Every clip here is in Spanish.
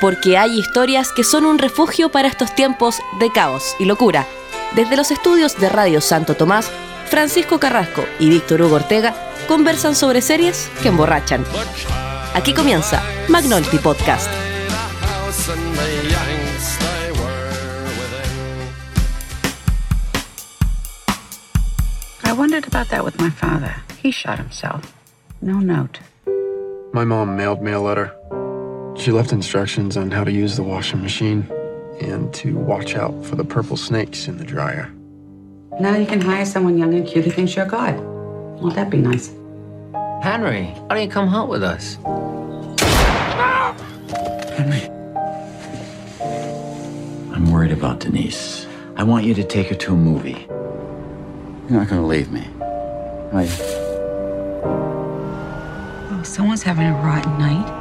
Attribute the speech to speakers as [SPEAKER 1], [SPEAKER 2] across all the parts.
[SPEAKER 1] porque hay historias que son un refugio para estos tiempos de caos y locura. Desde los estudios de Radio Santo Tomás, Francisco Carrasco y Víctor Hugo Ortega conversan sobre series que emborrachan. Aquí comienza Magnolti Podcast.
[SPEAKER 2] I wondered about that with my father. He shot himself. No note.
[SPEAKER 3] My mom mailed me a letter. She left instructions on how to use the washing machine and to watch out for the purple snakes in the dryer.
[SPEAKER 2] Now you can hire someone young and cute who thinks you're God. Won't that be nice?
[SPEAKER 4] Henry, why don't you come hunt with us?
[SPEAKER 5] Henry. I'm worried about Denise. I want you to take her to a movie. You're not gonna leave me. Are you?
[SPEAKER 2] Oh, someone's having a rotten night.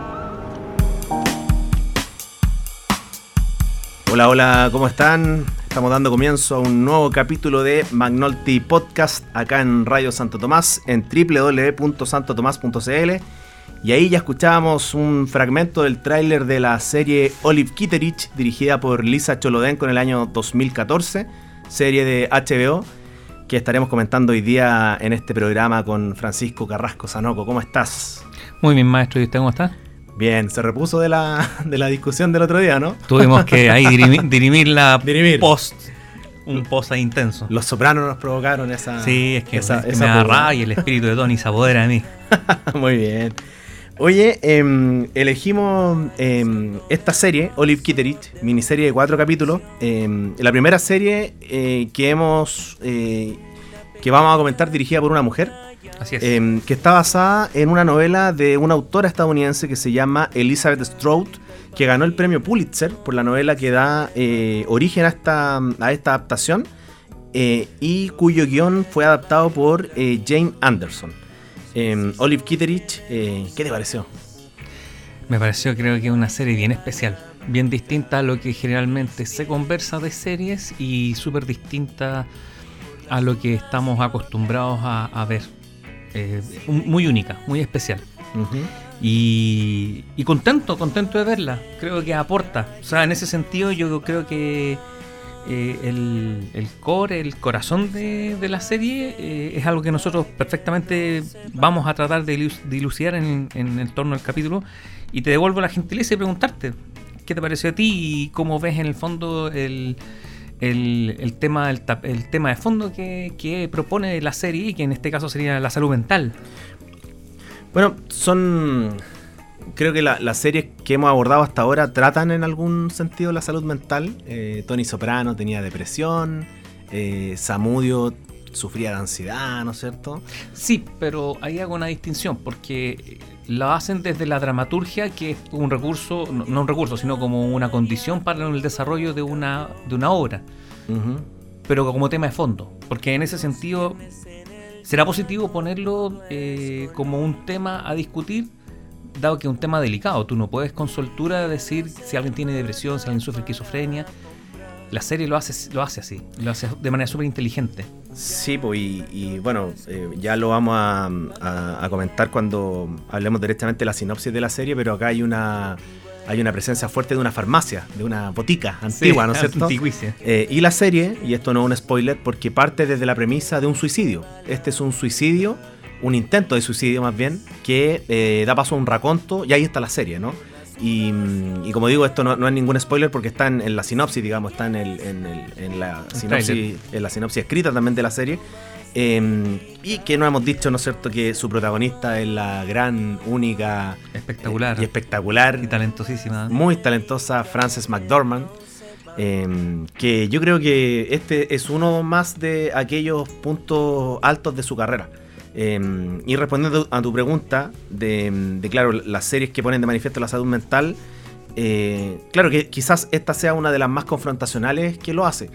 [SPEAKER 6] Hola, hola, ¿cómo están? Estamos dando comienzo a un nuevo capítulo de Magnolti Podcast acá en Radio Santo Tomás en www.santotomás.cl y ahí ya escuchábamos un fragmento del tráiler de la serie Olive Kitteridge dirigida por Lisa Cholodenko en el año 2014, serie de HBO que estaremos comentando hoy día en este programa con Francisco Carrasco Sanoco. ¿Cómo estás?
[SPEAKER 7] Muy bien, maestro. ¿Y usted cómo está?
[SPEAKER 6] Bien, se repuso de la, de la discusión del otro día, ¿no?
[SPEAKER 7] Tuvimos que ahí dirimir, dirimir la post. Un post ahí intenso.
[SPEAKER 6] Los sopranos nos provocaron esa.
[SPEAKER 7] Sí, es que, esa, me agarra y el espíritu de Tony se apodera de mí.
[SPEAKER 6] Muy bien. Oye, em, elegimos em, esta serie, Olive Kitteridge, miniserie de cuatro capítulos. Em, la primera serie eh, que hemos. Eh, que vamos a comentar dirigida por una mujer Em, que está basada en una novela de una autora estadounidense que se llama Elizabeth Strout, que ganó el premio Pulitzer por la novela que da eh, origen a esta, a esta adaptación eh, y cuyo guion fue adaptado por eh, Jane Anderson. Em, Olive Kitteridge, ¿qué te pareció?
[SPEAKER 7] Me pareció, creo que una serie bien especial, bien distinta a lo que generalmente se conversa de series y súper distinta a lo que estamos acostumbrados a ver eh, muy única, muy especial. y, contento, contento de verla. Creo que aporta. O sea, en ese sentido yo creo que eh, el, core, el corazón de, la serie eh, es algo que nosotros perfectamente vamos a tratar de dilucidar en, en el torno del capítulo. Y te devuelvo la gentileza y preguntarte qué te pareció a ti y cómo ves en el fondo el el, tema, el, tema de fondo que, propone la serie y que en este caso sería la salud mental.
[SPEAKER 6] Bueno, son... Creo que las series que hemos abordado hasta ahora tratan en algún sentido la salud mental. Eh, Tony Soprano tenía depresión, eh, Samudio sufría de ansiedad, ¿no es cierto?
[SPEAKER 7] Sí, pero ahí hago una distinción, porque lo hacen desde la dramaturgia, que es un recurso, no, un recurso, sino como una condición para el desarrollo de una, de una obra, pero como tema de fondo, porque en ese sentido será positivo ponerlo eh, como un tema a discutir, dado que es un tema delicado, tú no puedes con soltura decir si alguien tiene depresión, si alguien sufre esquizofrenia, la serie lo hace, lo hace así, lo hace de manera súper inteligente.
[SPEAKER 6] Sí, pues, y, bueno, eh, ya lo vamos a, comentar cuando hablemos directamente de la sinopsis de la serie, pero acá hay una hay una presencia fuerte de una farmacia, de una botica antigua, ¿no es cierto? Eh, y la serie, y esto no es un spoiler, porque parte desde la premisa de un suicidio. Este es un suicidio, un intento de suicidio más bien, que eh, da paso a un raconto, y ahí está la serie, ¿no? Y, como digo, esto no, es ningún spoiler porque está en, la sinopsis, digamos, está en, el, en, la sinopsis, en la sinopsis escrita también de la serie. Em, y que no hemos dicho, ¿no es cierto?, que su protagonista es la gran, única,
[SPEAKER 7] espectacular
[SPEAKER 6] y espectacular
[SPEAKER 7] y talentosísima,
[SPEAKER 6] muy talentosa Frances McDormand. Em, que yo creo que este es uno más de aquellos puntos altos de su carrera. Em, y respondiendo a tu pregunta de, claro, las series que ponen de manifiesto la salud mental, eh, claro que quizás esta sea una de las más confrontacionales que lo hace.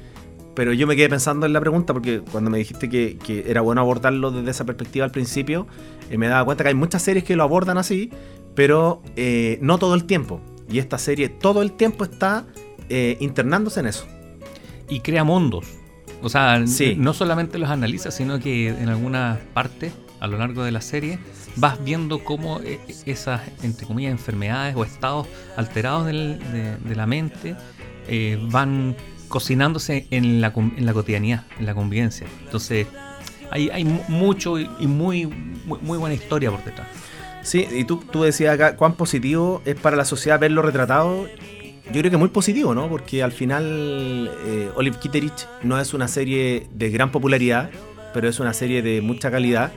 [SPEAKER 6] Pero yo me quedé pensando en la pregunta porque cuando me dijiste que, era bueno abordarlo desde esa perspectiva al principio, eh, me daba cuenta que hay muchas series que lo abordan así, pero eh, no todo el tiempo. Y esta serie todo el tiempo está internándose en eso.
[SPEAKER 7] Y crea mundos. O sea, no solamente los analiza, sino que en algunas partes a lo largo de la serie, vas viendo cómo eh, esas, entre comillas, enfermedades o estados alterados del- de, de la mente eh, van cocinándose en la, en la cotidianidad, en la convivencia. Entonces, hay, hay mu- mucho y y muy, muy, muy buena historia por detrás.
[SPEAKER 6] Sí, y tú, tú decías acá cuán positivo es para la sociedad verlo retratado. Yo creo que muy positivo, ¿no? Porque al final eh, Olive Kitteridge no es una serie de gran popularidad, pero es una serie de mucha calidad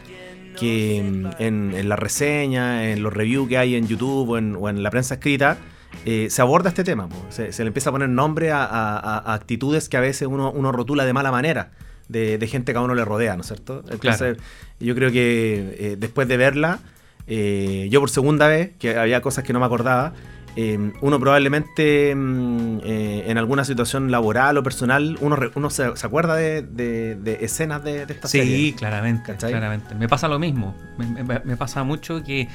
[SPEAKER 6] que mm, en, en la reseña, en los reviews que hay en YouTube o en, o en la prensa escrita, eh, se aborda este tema. Se, se le empieza a poner nombre a, a- a- actitudes que a veces uno, uno rotula de mala manera. De, de gente que a uno le rodea, ¿no es cierto? Entonces, yo creo que eh, después de verla, eh, yo por segunda vez, que había cosas que no me acordaba, eh, uno probablemente mm, eh, en alguna situación laboral o personal, uno, re- uno se, se acuerda de, de- de escenas de, de esta
[SPEAKER 7] Sí,
[SPEAKER 6] serie.
[SPEAKER 7] claramente,
[SPEAKER 6] ¿Cachai?
[SPEAKER 7] claramente. Me pasa lo mismo. Me, me- me pasa mucho que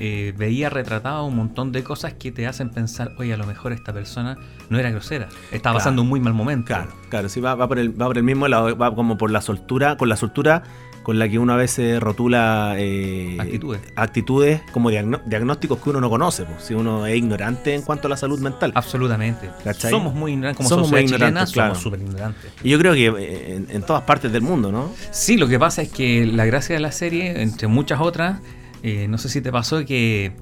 [SPEAKER 7] eh, veía retratado un montón de cosas que te hacen pensar, oye, a lo mejor esta persona no era grosera. Estaba
[SPEAKER 6] Claro.
[SPEAKER 7] pasando un muy mal momento.
[SPEAKER 6] Claro, claro, sí, va, va por el, va por el mismo lado, va como por la soltura, con la soltura con la que uno a veces rotula eh,
[SPEAKER 7] Actitudes.
[SPEAKER 6] actitudes como diagno- diagnósticos que uno no conoce, pues, si uno es ignorante en cuanto a la salud mental.
[SPEAKER 7] Absolutamente.
[SPEAKER 6] ¿Cachai?
[SPEAKER 7] Somos muy ignorantes. Como
[SPEAKER 6] Somos muy ignorantes,
[SPEAKER 7] chilena,
[SPEAKER 6] claro.
[SPEAKER 7] somos súper ignorantes.
[SPEAKER 6] Y yo creo que eh, en, en todas partes del mundo, ¿no?
[SPEAKER 7] Sí, lo que pasa es que la gracia de la serie, entre muchas otras, eh, no sé si te pasó que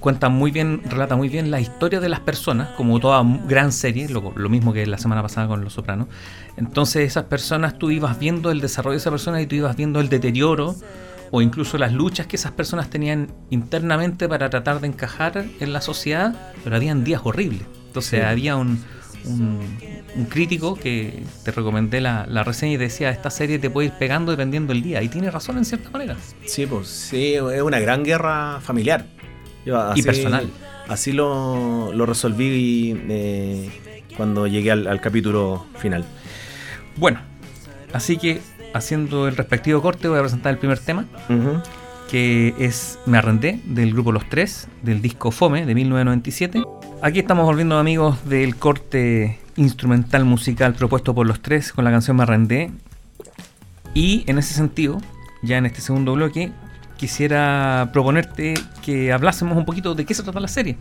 [SPEAKER 7] cuenta muy bien, relata muy bien la historia de las personas, como toda gran serie, lo, lo mismo que la semana pasada con Los Sopranos. Entonces esas personas, tú ibas viendo el desarrollo de esa persona y tú ibas viendo el deterioro o incluso las luchas que esas personas tenían internamente para tratar de encajar en la sociedad, pero habían días horribles. Entonces
[SPEAKER 6] Sí.
[SPEAKER 7] había un, un, un crítico que te recomendé la, la reseña y decía, esta serie te puede ir pegando dependiendo del día. Y tiene razón en cierta manera.
[SPEAKER 6] Sí, pues sí, es una gran guerra familiar. Yo
[SPEAKER 7] Y personal.
[SPEAKER 6] Así lo, lo resolví eh, cuando llegué al, al capítulo final.
[SPEAKER 7] Bueno, así que haciendo el respectivo corte voy a presentar el primer tema. Que es Me Arrendé, del grupo Los Tres, del disco Fome de 1997. Aquí estamos volviendo amigos del corte instrumental musical propuesto por Los Tres con la canción Me Arrendé. Y en ese sentido, ya en este segundo bloque, quisiera proponerte que hablásemos un poquito de qué se trata la serie.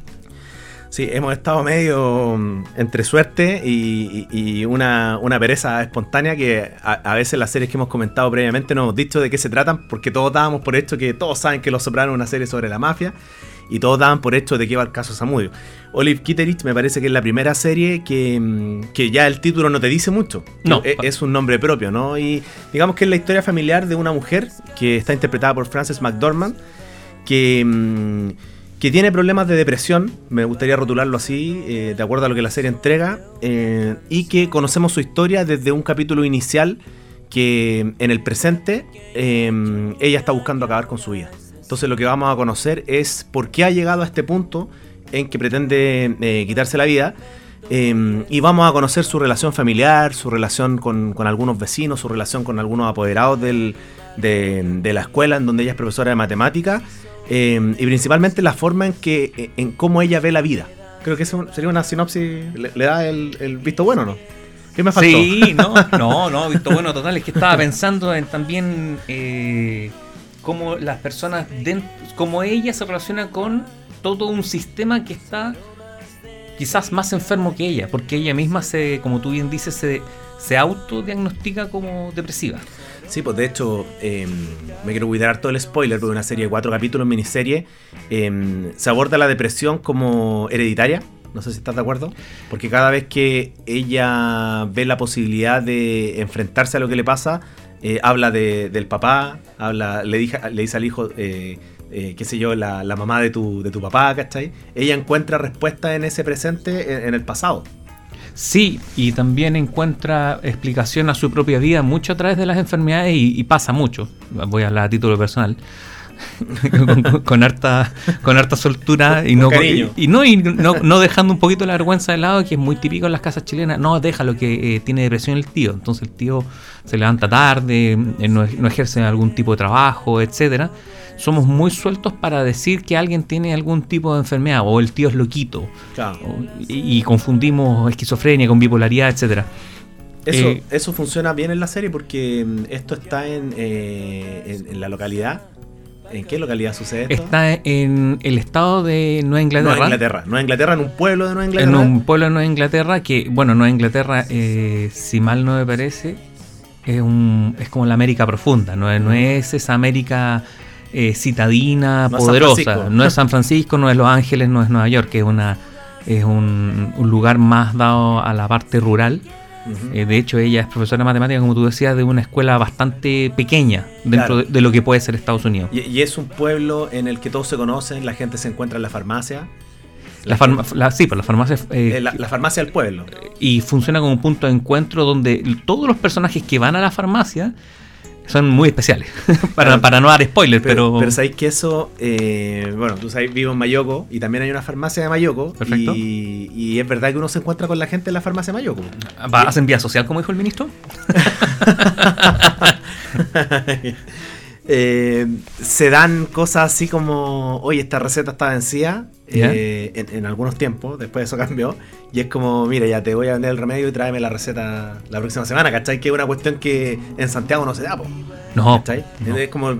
[SPEAKER 6] Sí, hemos estado medio mm, entre suerte y, y- y una, una pereza espontánea que a, a veces las series que hemos comentado previamente no hemos dicho de qué se tratan porque todos dábamos por hecho que todos saben que Los Sopranos es una serie sobre la mafia y todos daban por hecho de qué va el caso Samudio. Olive Kitteridge me parece que es la primera serie que, mm, que ya el título no te dice mucho.
[SPEAKER 7] No.
[SPEAKER 6] Es, es un nombre propio, ¿no? Y digamos que es la historia familiar de una mujer que está interpretada por Frances McDormand que, mm, que tiene problemas de depresión, me gustaría rotularlo así, eh, de acuerdo a lo que la serie entrega, eh, y que conocemos su historia desde un capítulo inicial que en el presente eh, ella está buscando acabar con su vida. Entonces lo que vamos a conocer es por qué ha llegado a este punto en que pretende quitarse la vida. y vamos a conocer su relación familiar, su relación con, algunos vecinos, su relación con algunos apoderados de la escuela en donde ella es profesora de matemáticas eh, y principalmente la forma en que en cómo ella ve la vida. Creo que eso sería una sinopsis, le, le da el, el visto bueno, ¿no? ¿Qué me faltó?
[SPEAKER 7] Sí, no, no, no, visto bueno total. Es que estaba pensando en también eh, cómo las personas, dentro, cómo ella se relaciona con todo un sistema que está quizás más enfermo que ella, porque ella misma se, como tú bien dices, se, se autodiagnostica como depresiva.
[SPEAKER 6] Sí, pues de hecho, eh, me quiero cuidar todo el spoiler, porque una serie de cuatro capítulos, miniserie, eh, se aborda la depresión como hereditaria. No sé si estás de acuerdo. Porque cada vez que ella ve la posibilidad de enfrentarse a lo que le pasa, eh, habla de- del papá, habla, le, dija- le dice al hijo, eh, eh, qué sé yo, la, la mamá de tu, de tu papá, ¿cachai? Ella encuentra respuesta en ese presente, en, en el pasado.
[SPEAKER 7] Sí, y también encuentra explicación a su propia vida mucho a través de las enfermedades y, pasa mucho. Voy a hablar a título personal. con, con- con harta con harta soltura y no y, y no y no, no dejando un poquito la vergüenza de lado que es muy típico en las casas chilenas no deja lo que eh, tiene depresión el tío entonces el tío se levanta tarde eh, no, no ejerce algún tipo de trabajo etcétera somos muy sueltos para decir que alguien tiene algún tipo de enfermedad o el tío es loquito
[SPEAKER 6] Claro.
[SPEAKER 7] y, y confundimos esquizofrenia con bipolaridad, etcétera.
[SPEAKER 6] Eso,
[SPEAKER 7] Eh,
[SPEAKER 6] eso funciona bien en la serie porque mm, esto está en, eh, en, en la localidad. ¿En qué localidad sucede esto?
[SPEAKER 7] Está en el estado de Nueva Inglaterra.
[SPEAKER 6] Nueva Inglaterra. Nueva Inglaterra, en un pueblo de Nueva
[SPEAKER 7] En
[SPEAKER 6] Inglaterra.
[SPEAKER 7] un pueblo de Nueva Inglaterra que, bueno, Nueva Inglaterra, eh, si mal no me parece, es, un, es como la América profunda, no, es- no es esa América eh, citadina,
[SPEAKER 6] No
[SPEAKER 7] poderosa, no es San Francisco, no es Los Ángeles, no es Nueva York, que es, una, es un, un lugar más dado a la parte rural. Eh, de hecho, ella es profesora de matemáticas, como tú decías, de una escuela bastante pequeña dentro
[SPEAKER 6] Claro.
[SPEAKER 7] de, de lo que puede ser Estados Unidos.
[SPEAKER 6] Y, y es un pueblo en el que todos se conocen, la gente se encuentra en la farmacia.
[SPEAKER 7] La farma- la- sí, pues la farmacia eh,
[SPEAKER 6] Eh, la, la farmacia del pueblo.
[SPEAKER 7] y funciona como un punto de encuentro donde todos los personajes que van a la farmacia son muy especiales. para, para no dar spoiler,
[SPEAKER 6] Pero,
[SPEAKER 7] pero.
[SPEAKER 6] pero sabéis que eso, eh, bueno, tú sabes, vivo en Mayoko y también hay una farmacia de Mayoko.
[SPEAKER 7] Perfecto.
[SPEAKER 6] Y, y es verdad que uno se encuentra con la gente en la farmacia de Mayoko.
[SPEAKER 7] ¿Va- ¿Hacen vía social, como dijo el ministro?
[SPEAKER 6] Eh, se dan cosas así como, oye, esta receta está vencida eh, en, en algunos tiempos, después eso cambió, y es como, mira, ya te voy a vender el remedio y tráeme la receta la próxima semana, ¿cachai? Que es una cuestión que en Santiago no se da, po,
[SPEAKER 7] No.
[SPEAKER 6] ¿cachai?
[SPEAKER 7] no.
[SPEAKER 6] Es como,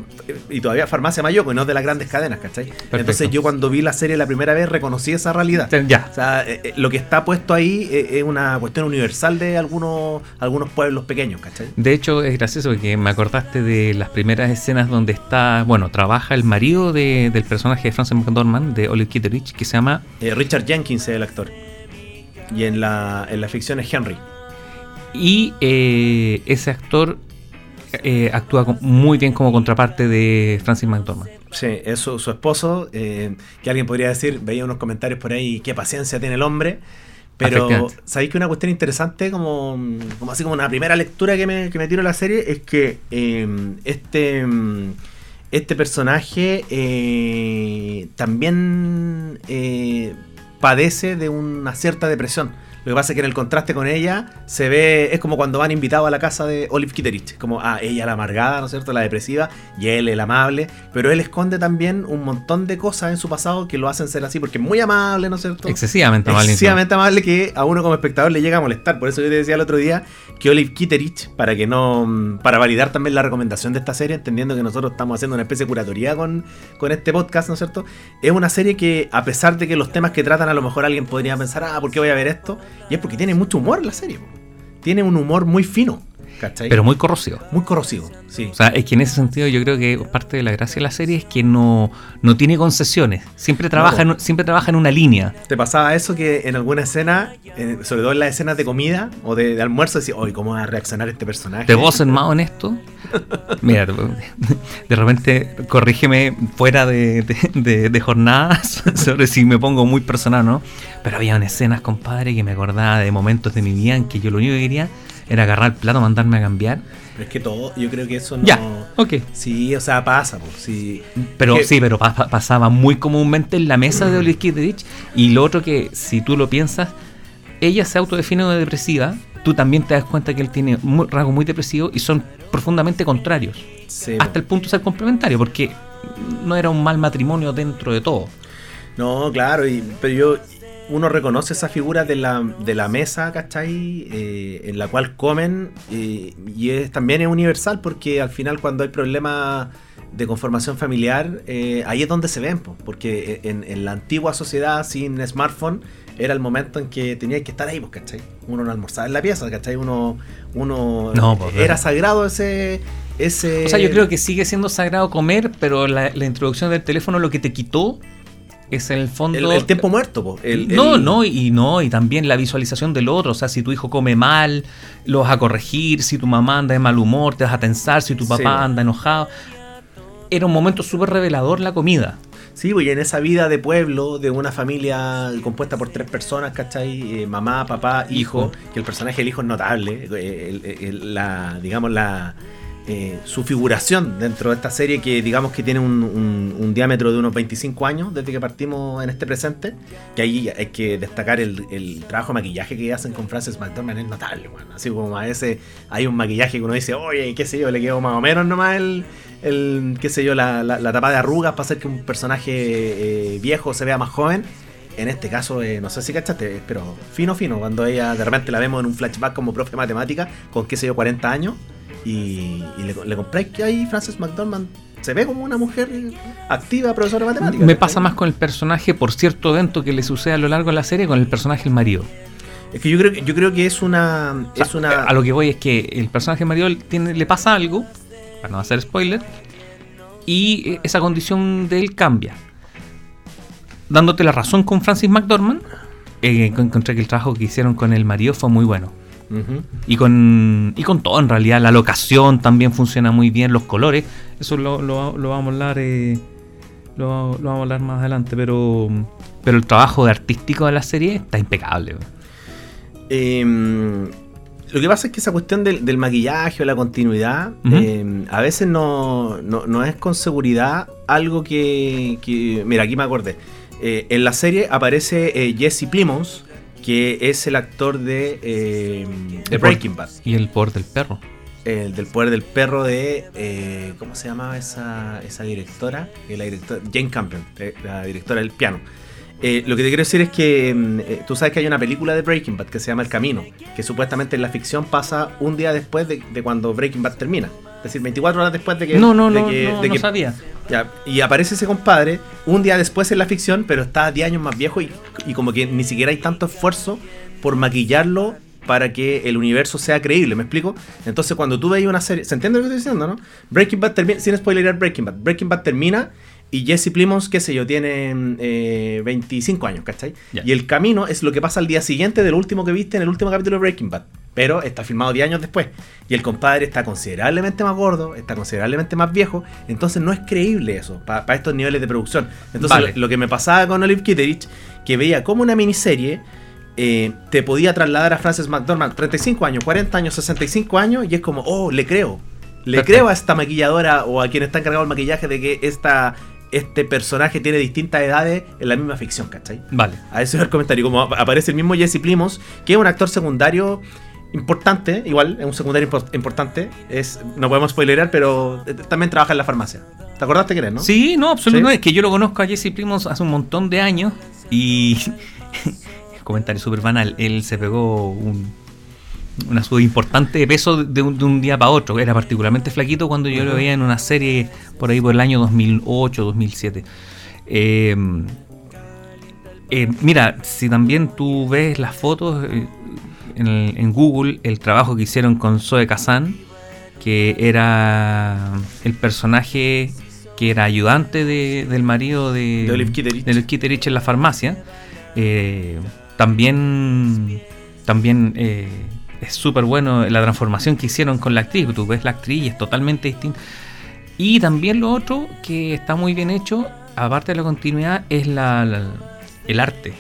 [SPEAKER 6] y todavía farmacia Mayoco, y no de las grandes cadenas, ¿cachai? Entonces yo cuando vi la serie la primera vez reconocí esa realidad.
[SPEAKER 7] Ya.
[SPEAKER 6] O sea, eh, eh, lo que está puesto ahí eh, es una cuestión universal de algunos, algunos pueblos pequeños, ¿cachai?
[SPEAKER 7] De hecho, es gracioso porque me acordaste de las primeras escenas donde está, bueno, trabaja el marido de- del personaje de Francis McDormand, de Olive Kitteridge, que se llama
[SPEAKER 6] Eh, Richard Jenkins es el actor. Y en la, en la ficción es Henry.
[SPEAKER 7] Y eh, ese actor eh, actúa muy bien como contraparte de Francis McDormand.
[SPEAKER 6] Sí, es su, su esposo. eh, que alguien podría decir, veía unos comentarios por ahí, qué paciencia tiene el hombre. Pero. ¿sabéis que una cuestión interesante, como, como así como una primera lectura que me, que me tiro la serie, es que eh, este, este personaje eh, también eh, padece de una cierta depresión. Lo que pasa es que en el contraste con ella se ve, es como cuando van invitados a la casa de Olive Kitteridge, como ah, ella la amargada, ¿no es cierto? La depresiva, y él el amable, pero él esconde también un montón de cosas en su pasado que lo hacen ser así, porque es muy amable, ¿no es cierto?
[SPEAKER 7] Excesivamente amable.
[SPEAKER 6] excesivamente amable que a uno como espectador le llega a molestar. Por eso yo te decía el otro día que Olive Kitteridge, para que no. para validar también la recomendación de esta serie, entendiendo que nosotros estamos haciendo una especie de curatoría con, con este podcast, ¿no es cierto? Es una serie que, a pesar de que los temas que tratan, a lo mejor alguien podría pensar, ah, ¿por qué voy a ver esto? Y es porque tiene mucho humor la serie. Tiene un humor muy fino, ¿cachai?
[SPEAKER 7] Pero muy corrosivo.
[SPEAKER 6] muy corrosivo, sí.
[SPEAKER 7] O sea, es que en ese sentido yo creo que parte de la gracia de la serie es que no, no tiene concesiones. Siempre trabaja,
[SPEAKER 6] No.
[SPEAKER 7] en, siempre trabaja en una línea.
[SPEAKER 6] ¿Te pasaba eso que en alguna escena, eh, sobre todo en las escenas de comida o de, de almuerzo, decías, oye, ¿cómo va a reaccionar este personaje?
[SPEAKER 7] ¿Te vos más honesto? Mira, de repente corrígeme fuera de, de, de- de jornadas sobre si me pongo muy personal, ¿no? Pero había escenas, compadre, que me acordaba de momentos de mi vida en que yo lo único que quería era agarrar el plato, mandarme a cambiar.
[SPEAKER 6] Pero es que todo, yo creo que eso no.
[SPEAKER 7] Ya, ok.
[SPEAKER 6] Sí, o sea, pasa, pues. Sí.
[SPEAKER 7] Pero
[SPEAKER 6] Que-
[SPEAKER 7] sí, pero pa- pa- pasaba muy comúnmente en la mesa de Olive Kitteridge. Y lo otro que, si tú lo piensas, ella se autodefine de depresiva. Tú también te das cuenta que él tiene un rasgo muy depresivo y son profundamente contrarios.
[SPEAKER 6] sí,
[SPEAKER 7] Hasta el punto de ser complementario, porque no era un mal matrimonio dentro de todo.
[SPEAKER 6] No, claro, y, pero yo. Uno reconoce esa figura de la, de la mesa, ¿cachai? Eh, en la cual comen. eh, y es, también es universal porque al final, cuando hay problemas de conformación familiar, eh, ahí es donde se ven, po, porque en, en la antigua sociedad sin smartphone era el momento en que tenía que estar ahí, pues, ¿cachai? Uno no almorzaba en la pieza, ¿cachai? Uno, uno
[SPEAKER 7] No, pues,
[SPEAKER 6] era sagrado ese, ese...
[SPEAKER 7] O sea, yo creo que sigue siendo sagrado comer, pero la, la introducción del teléfono lo que te quitó es en el fondo.
[SPEAKER 6] el, el tiempo muerto, po, el-
[SPEAKER 7] no,
[SPEAKER 6] el-
[SPEAKER 7] no, y no, y también la visualización del otro. O sea, si tu hijo come mal, lo vas a corregir. Si tu mamá anda de mal humor, te vas a tensar. Si tu papá anda enojado. Era un momento súper revelador la comida.
[SPEAKER 6] Sí, pues y en esa vida de pueblo, de una familia compuesta por tres personas, ¿cachai? Eh, mamá, papá, hijo,
[SPEAKER 7] Hijo.
[SPEAKER 6] que el personaje del hijo es notable, eh, la, digamos, la, eh, su figuración dentro de esta serie que digamos que tiene un, un- un diámetro de unos 25 años desde que partimos en este presente, que ahí hay que destacar el, el trabajo de maquillaje que hacen con Frances McDormand, es notable, así como a ese hay un maquillaje que uno dice, oye, qué sé yo, le quedó más o menos nomás el, el qué sé yo, la, la, la tapa de arrugas para hacer que un personaje eh, viejo se vea más joven. en este caso, eh, no sé si cachaste, pero fino, fino, cuando ella de repente la vemos en un flashback como profe de matemática, con qué sé yo, 40 años, y, y le, le compráis que ahí Frances McDormand se ve como una mujer activa, profesora de matemáticas.
[SPEAKER 7] Me pasa más con el personaje por cierto evento que le sucede a lo largo de la serie con el personaje el marido.
[SPEAKER 6] Es que yo creo, que- yo creo que es una.
[SPEAKER 7] O sea,
[SPEAKER 6] es una
[SPEAKER 7] A lo que voy es que el personaje marido tiene, le pasa algo, para no hacer spoiler, y esa condición de él cambia. Dándote la razón con Francis McDormand, eh, encontré que el trabajo que hicieron con el marido fue muy bueno. Y con, y con todo, en realidad, la locación también funciona muy bien, los colores, eso lo, lo- lo vamos a hablar eh, lo, lo vamos a hablar más adelante, pero, pero el trabajo de artístico de la serie está impecable.
[SPEAKER 6] Eh, lo que pasa es que esa cuestión del, del maquillaje o la continuidad, eh, a veces no, no- no es con seguridad algo que, que- Mira, aquí me acordé. Eh, en la serie aparece eh, Jesse Plimons, que es el actor de, eh, de Breaking Bad.
[SPEAKER 7] Y el poder del perro.
[SPEAKER 6] El del poder del perro de. eh, ¿Cómo se llamaba esa, esa directora? Eh, la directora Jane Campion, eh, la directora del piano. Eh, lo que te quiero decir es que mm, eh, tú sabes que hay una película de Breaking Bad que se llama El Camino, que supuestamente en la ficción pasa un día después de, de cuando Breaking Bad termina. Es decir, 24 horas después de que.
[SPEAKER 7] No, no,
[SPEAKER 6] de
[SPEAKER 7] no,
[SPEAKER 6] que-
[SPEAKER 7] no,
[SPEAKER 6] de
[SPEAKER 7] no
[SPEAKER 6] que-
[SPEAKER 7] sabía.
[SPEAKER 6] ya, y aparece ese compadre un día después en la ficción, pero está 10 años más viejo y, y como que ni siquiera hay tanto esfuerzo por maquillarlo para que el universo sea creíble, ¿me explico? Entonces cuando tú veis una serie, ¿se entiende lo que estoy diciendo, no? Breaking Bad termina, sin spoilerar Breaking Bad, Breaking Bad termina y Jesse Plimons, qué sé yo, tiene eh, 25 años, ¿cachai?
[SPEAKER 7] Ya.
[SPEAKER 6] Y el camino es lo que pasa al día siguiente del último que viste en el último capítulo de Breaking Bad. Pero está filmado 10 años después. Y el compadre está considerablemente más gordo, está considerablemente más viejo. Entonces no es creíble eso para estos niveles de producción. Entonces
[SPEAKER 7] Vale.
[SPEAKER 6] lo, lo que me pasaba con Olive Kitteridge, que veía como una miniserie eh, te podía trasladar a Frances McDormand 35 años, 40 años, 65 años. Y es como, oh, le creo. Le
[SPEAKER 7] Perfecto.
[SPEAKER 6] creo a esta maquilladora o a quien está encargado del maquillaje de que esta, este personaje tiene distintas edades en la misma ficción, ¿cachai?
[SPEAKER 7] Vale.
[SPEAKER 6] A eso es el comentario. Como ap- aparece el mismo Jesse Plimos, que es un actor secundario importante, igual, es un secundario impo- importante. Es, no podemos spoilerar, pero eh, también trabaja en la farmacia. ¿Te acordaste que no?
[SPEAKER 7] Sí, no, absolutamente.
[SPEAKER 6] ¿Sí?
[SPEAKER 7] Es que yo lo conozco a Jesse Primos hace un montón de años y. comentario súper banal. Él se pegó un, una subida importante de peso de un, de un día para otro. Era particularmente flaquito cuando yo lo veía en una serie por ahí por el año 2008, 2007. Eh, eh, mira, si también tú ves las fotos eh, en, el- en Google, el trabajo que hicieron con Zoe Kazan, que era el personaje que era ayudante de- del marido de,
[SPEAKER 6] De Olive Kitteridge.
[SPEAKER 7] de Olive Kitteridge en la farmacia, eh, también, también eh, es súper bueno la transformación que hicieron con la actriz. Tú ves la actriz y es totalmente distinta. Y también lo otro que está muy bien hecho, aparte de la continuidad, es la, la- el arte.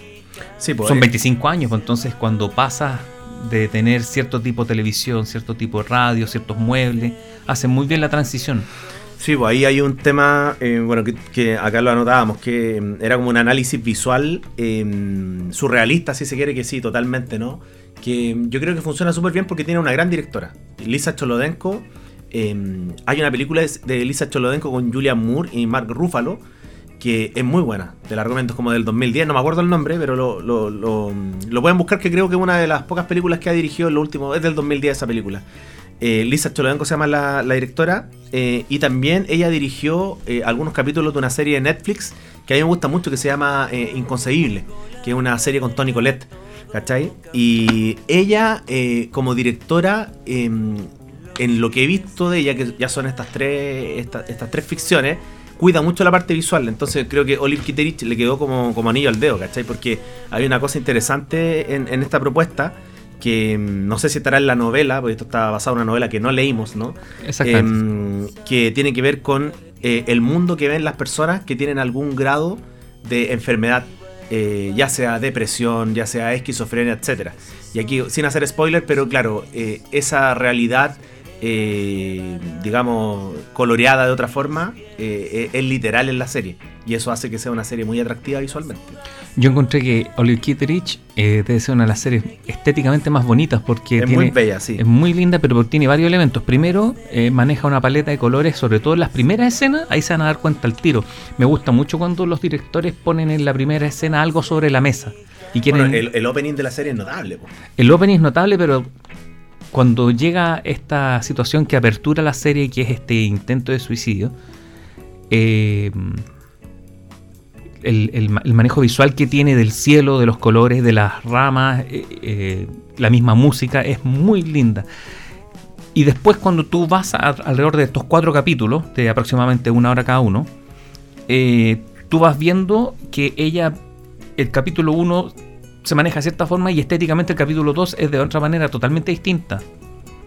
[SPEAKER 6] Sí, pues,
[SPEAKER 7] Son
[SPEAKER 6] eh,
[SPEAKER 7] 25 años, pues entonces cuando pasas de tener cierto tipo de televisión, cierto tipo de radio, ciertos muebles, hacen muy bien la transición.
[SPEAKER 6] Sí, pues ahí hay un tema, eh, bueno, que, que acá lo anotábamos, que mm, era como un análisis visual eh, surrealista, si se quiere, que sí, totalmente, ¿no? Que yo creo que funciona súper bien porque tiene una gran directora, Lisa Cholodenko. eh, hay una película de- Lisa Cholodenko con Julia Moore y Mark Ruffalo que es muy buena. Te la recomiendo, es como del 2010, no me acuerdo el nombre, pero lo, lo, lo- pueden buscar, que creo que es una de las pocas películas que ha dirigido en lo último, es del 2010 esa película. Eh, Lisa Cholodenko se llama la, la directora eh, y también ella dirigió eh, algunos capítulos de una serie de Netflix que a mí me gusta mucho que se llama Inconcebible, que es una serie con Tony Colette, ¿cachai? Y ella eh, como directora, eh, en lo que he visto de ella, que ya son estas tres, estas, estas tres ficciones, cuida mucho la parte visual. Entonces creo que Olive Kitteridge le quedó como, como anillo al dedo, ¿cachai? Porque hay una cosa interesante en, en esta propuesta que mm, no sé si estará en la novela, porque esto está basado en una novela que no leímos, ¿no?
[SPEAKER 7] Exactamente.
[SPEAKER 6] Em, que tiene que ver con eh, el mundo que ven las personas que tienen algún grado de enfermedad, eh, ya sea depresión, ya sea esquizofrenia, etcétera. Y aquí, sin hacer spoiler, pero claro, eh, esa realidad eh, digamos, coloreada de otra forma, eh, es literal en la serie. Y eso hace que sea una serie muy atractiva visualmente.
[SPEAKER 7] Yo encontré que Oliver Kitteridge eh, debe ser una de las series estéticamente más bonitas porque
[SPEAKER 6] Es
[SPEAKER 7] tiene,
[SPEAKER 6] muy bella, sí.
[SPEAKER 7] es muy linda, pero tiene varios elementos. Primero, eh, maneja una paleta de colores, sobre todo en las primeras escenas, ahí se van a dar cuenta al tiro. Me gusta mucho cuando los directores ponen en la primera escena algo sobre la mesa. Y quieren,
[SPEAKER 6] Bueno, el, el opening de la serie es notable.
[SPEAKER 7] el opening es notable, pero cuando llega esta situación que apertura la serie, que es este intento de suicidio, eh, el, el ma- el manejo visual que tiene del cielo, de los colores, de las ramas, eh, eh, la misma música, es muy linda. Y después cuando tú vas a- alrededor de estos cuatro capítulos, de aproximadamente una hora cada uno, tú vas viendo que ella, el capítulo 1 se maneja de cierta forma y estéticamente el capítulo 2 es de otra manera totalmente distinta.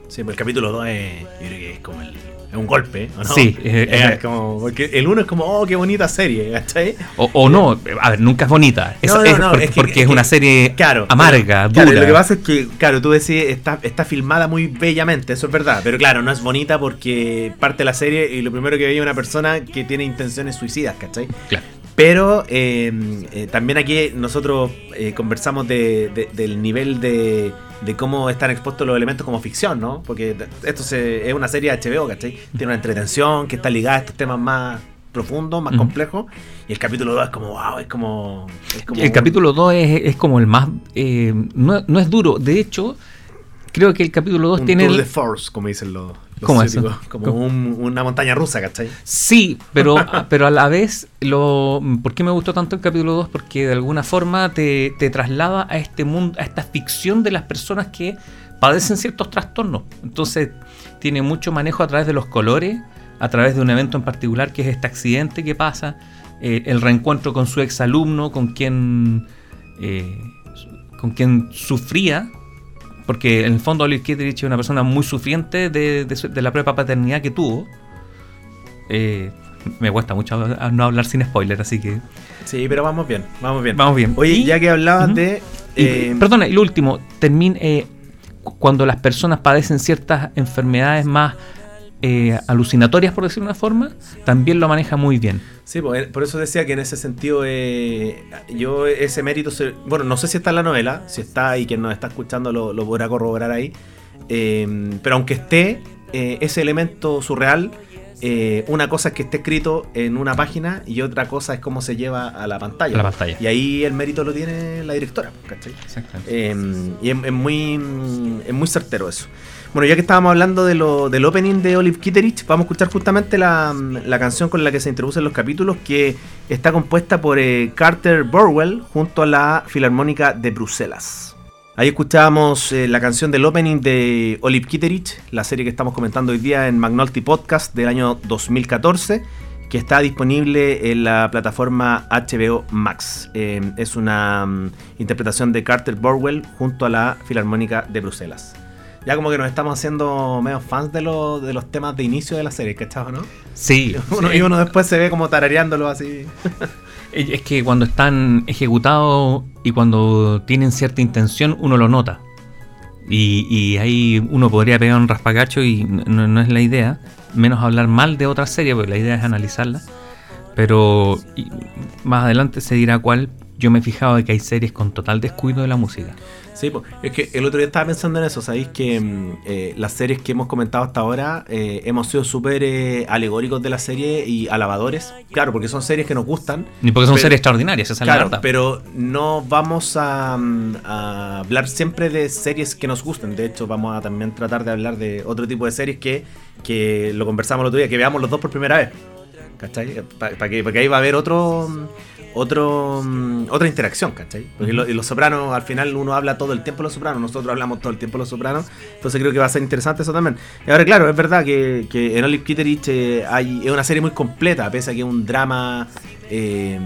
[SPEAKER 6] Sí, pues el capítulo 2 es, yo creo que es como el, es un golpe, ¿o ¿no?
[SPEAKER 7] Sí, eh,
[SPEAKER 6] es,
[SPEAKER 7] eh,
[SPEAKER 6] como, porque el 1 es como, oh, qué bonita serie, ¿cachai?
[SPEAKER 7] O, o no, a ver, nunca es bonita. Es,
[SPEAKER 6] No, no,
[SPEAKER 7] es
[SPEAKER 6] no,
[SPEAKER 7] porque,
[SPEAKER 6] es que-
[SPEAKER 7] porque es una serie
[SPEAKER 6] Claro.
[SPEAKER 7] amarga,
[SPEAKER 6] claro,
[SPEAKER 7] dura.
[SPEAKER 6] Lo que pasa es que, claro, tú decís, está, está filmada muy bellamente, eso es verdad. Pero claro, no es bonita porque parte de la serie y lo primero que veía una persona que tiene intenciones suicidas, ¿cachai?
[SPEAKER 7] Claro.
[SPEAKER 6] Pero eh, eh, también aquí nosotros eh, conversamos de- de- del nivel de, de cómo están expuestos los elementos como ficción, ¿no? Porque esto se- es una serie de HBO, ¿cachai? Tiene una entretención que está ligada a estos temas más profundos, más complejos. Y el capítulo 2 es como, wow, es como... es como
[SPEAKER 7] El
[SPEAKER 6] un-
[SPEAKER 7] capítulo 2 es, es como el más... eh, no, no es duro. De hecho, creo que el capítulo 2
[SPEAKER 6] un
[SPEAKER 7] tiene...
[SPEAKER 6] tour de force, como dicen los
[SPEAKER 7] ¿Cómo eso?
[SPEAKER 6] Como
[SPEAKER 7] ¿Cómo?
[SPEAKER 6] un- una montaña rusa, ¿cachai?
[SPEAKER 7] Sí, pero, pero a la vez, lo, ¿por qué me gustó tanto el capítulo 2? Porque de alguna forma te, te traslada a este mundo, a esta ficción de las personas que padecen ciertos trastornos. Entonces, tiene mucho manejo a través de los colores, a través de un evento en particular que es este accidente que pasa, eh, el reencuentro con su exalumno, con quien, eh, con quien sufría. Porque en el fondo Oliver Kitteridge es una persona muy sufriente de, de su- de la prueba paternidad que tuvo. Eh, me cuesta mucho no hablar sin spoiler, así que
[SPEAKER 6] Sí, pero vamos bien, vamos bien.
[SPEAKER 7] vamos bien.
[SPEAKER 6] Oye,
[SPEAKER 7] Y-
[SPEAKER 6] ya que hablabas de...
[SPEAKER 7] y,
[SPEAKER 6] eh,
[SPEAKER 7] perdona, y lo último, termina, eh, cu- cuando las personas padecen ciertas enfermedades más eh, alucinatorias, por decirlo de una forma, también lo maneja muy bien.
[SPEAKER 6] Sí, pues, por eso decía que en ese sentido eh, yo ese mérito, se- bueno, no sé si está en la novela, si está y quien nos está escuchando lo, lo podrá corroborar ahí, eh, pero aunque esté eh, ese elemento surreal, eh, una cosa es que esté escrito en una página y otra cosa es cómo se lleva a la pantalla.
[SPEAKER 7] La pantalla.
[SPEAKER 6] Y ahí el mérito lo tiene la directora, ¿cachai?
[SPEAKER 7] Exactamente.
[SPEAKER 6] Eh, y es, es muy, es muy certero eso. Bueno, ya que estábamos hablando de lo, del opening de Olive Kitteridge, vamos a escuchar justamente la, la canción con la que se introducen los capítulos, que está compuesta por eh, Carter Burwell junto a la Filarmónica de Bruselas. Ahí escuchábamos eh, la canción del opening de Olive Kitteridge, la serie que estamos comentando hoy día en Magnolti Podcast del año 2014, que está disponible en la plataforma HBO Max. Eh, es una mm, interpretación de Carter Burwell junto a la Filarmónica de Bruselas. Ya como que nos estamos haciendo medio fans de, lo- de los temas de inicio de la serie, ¿cachai? ¿no?
[SPEAKER 7] Sí,
[SPEAKER 6] Uno,
[SPEAKER 7] sí.
[SPEAKER 6] Y uno después se ve como tarareándolo así.
[SPEAKER 7] Es que cuando están ejecutados y cuando tienen cierta intención, uno lo nota. Y, y ahí uno podría pegar un raspagacho y no, no es la idea. Menos hablar mal de otra serie, porque la idea es analizarla. Pero más adelante se dirá cuál. Yo me he fijado de que hay series con total descuido de la música.
[SPEAKER 6] Sí, es que el otro día estaba pensando en eso, ¿sabéis? Que mm, eh, las series que hemos comentado hasta ahora eh, hemos sido súper eh, alegóricos de la serie y alabadores. Claro, porque son series que nos gustan.
[SPEAKER 7] Ni porque son
[SPEAKER 6] Pero-
[SPEAKER 7] series extraordinarias, esa es la
[SPEAKER 6] Claro,
[SPEAKER 7] verdad.
[SPEAKER 6] pero no vamos a, mm, a hablar siempre de series que nos gusten. De hecho, vamos a también tratar de hablar de otro tipo de series que, que lo conversamos el otro día, que veamos los dos por primera vez. ¿Cachai? Para que, porque ahí va a haber otro, mm, otro mm, otra interacción, ¿cachai? Porque los sopranos, al final uno habla todo el tiempo los sopranos, nosotros hablamos todo el tiempo los sopranos, entonces creo que va a ser interesante eso también. Y ahora, claro, es verdad que, en Olive Kitteridge eh, hay, es una serie muy completa, pese a que es un drama, eh,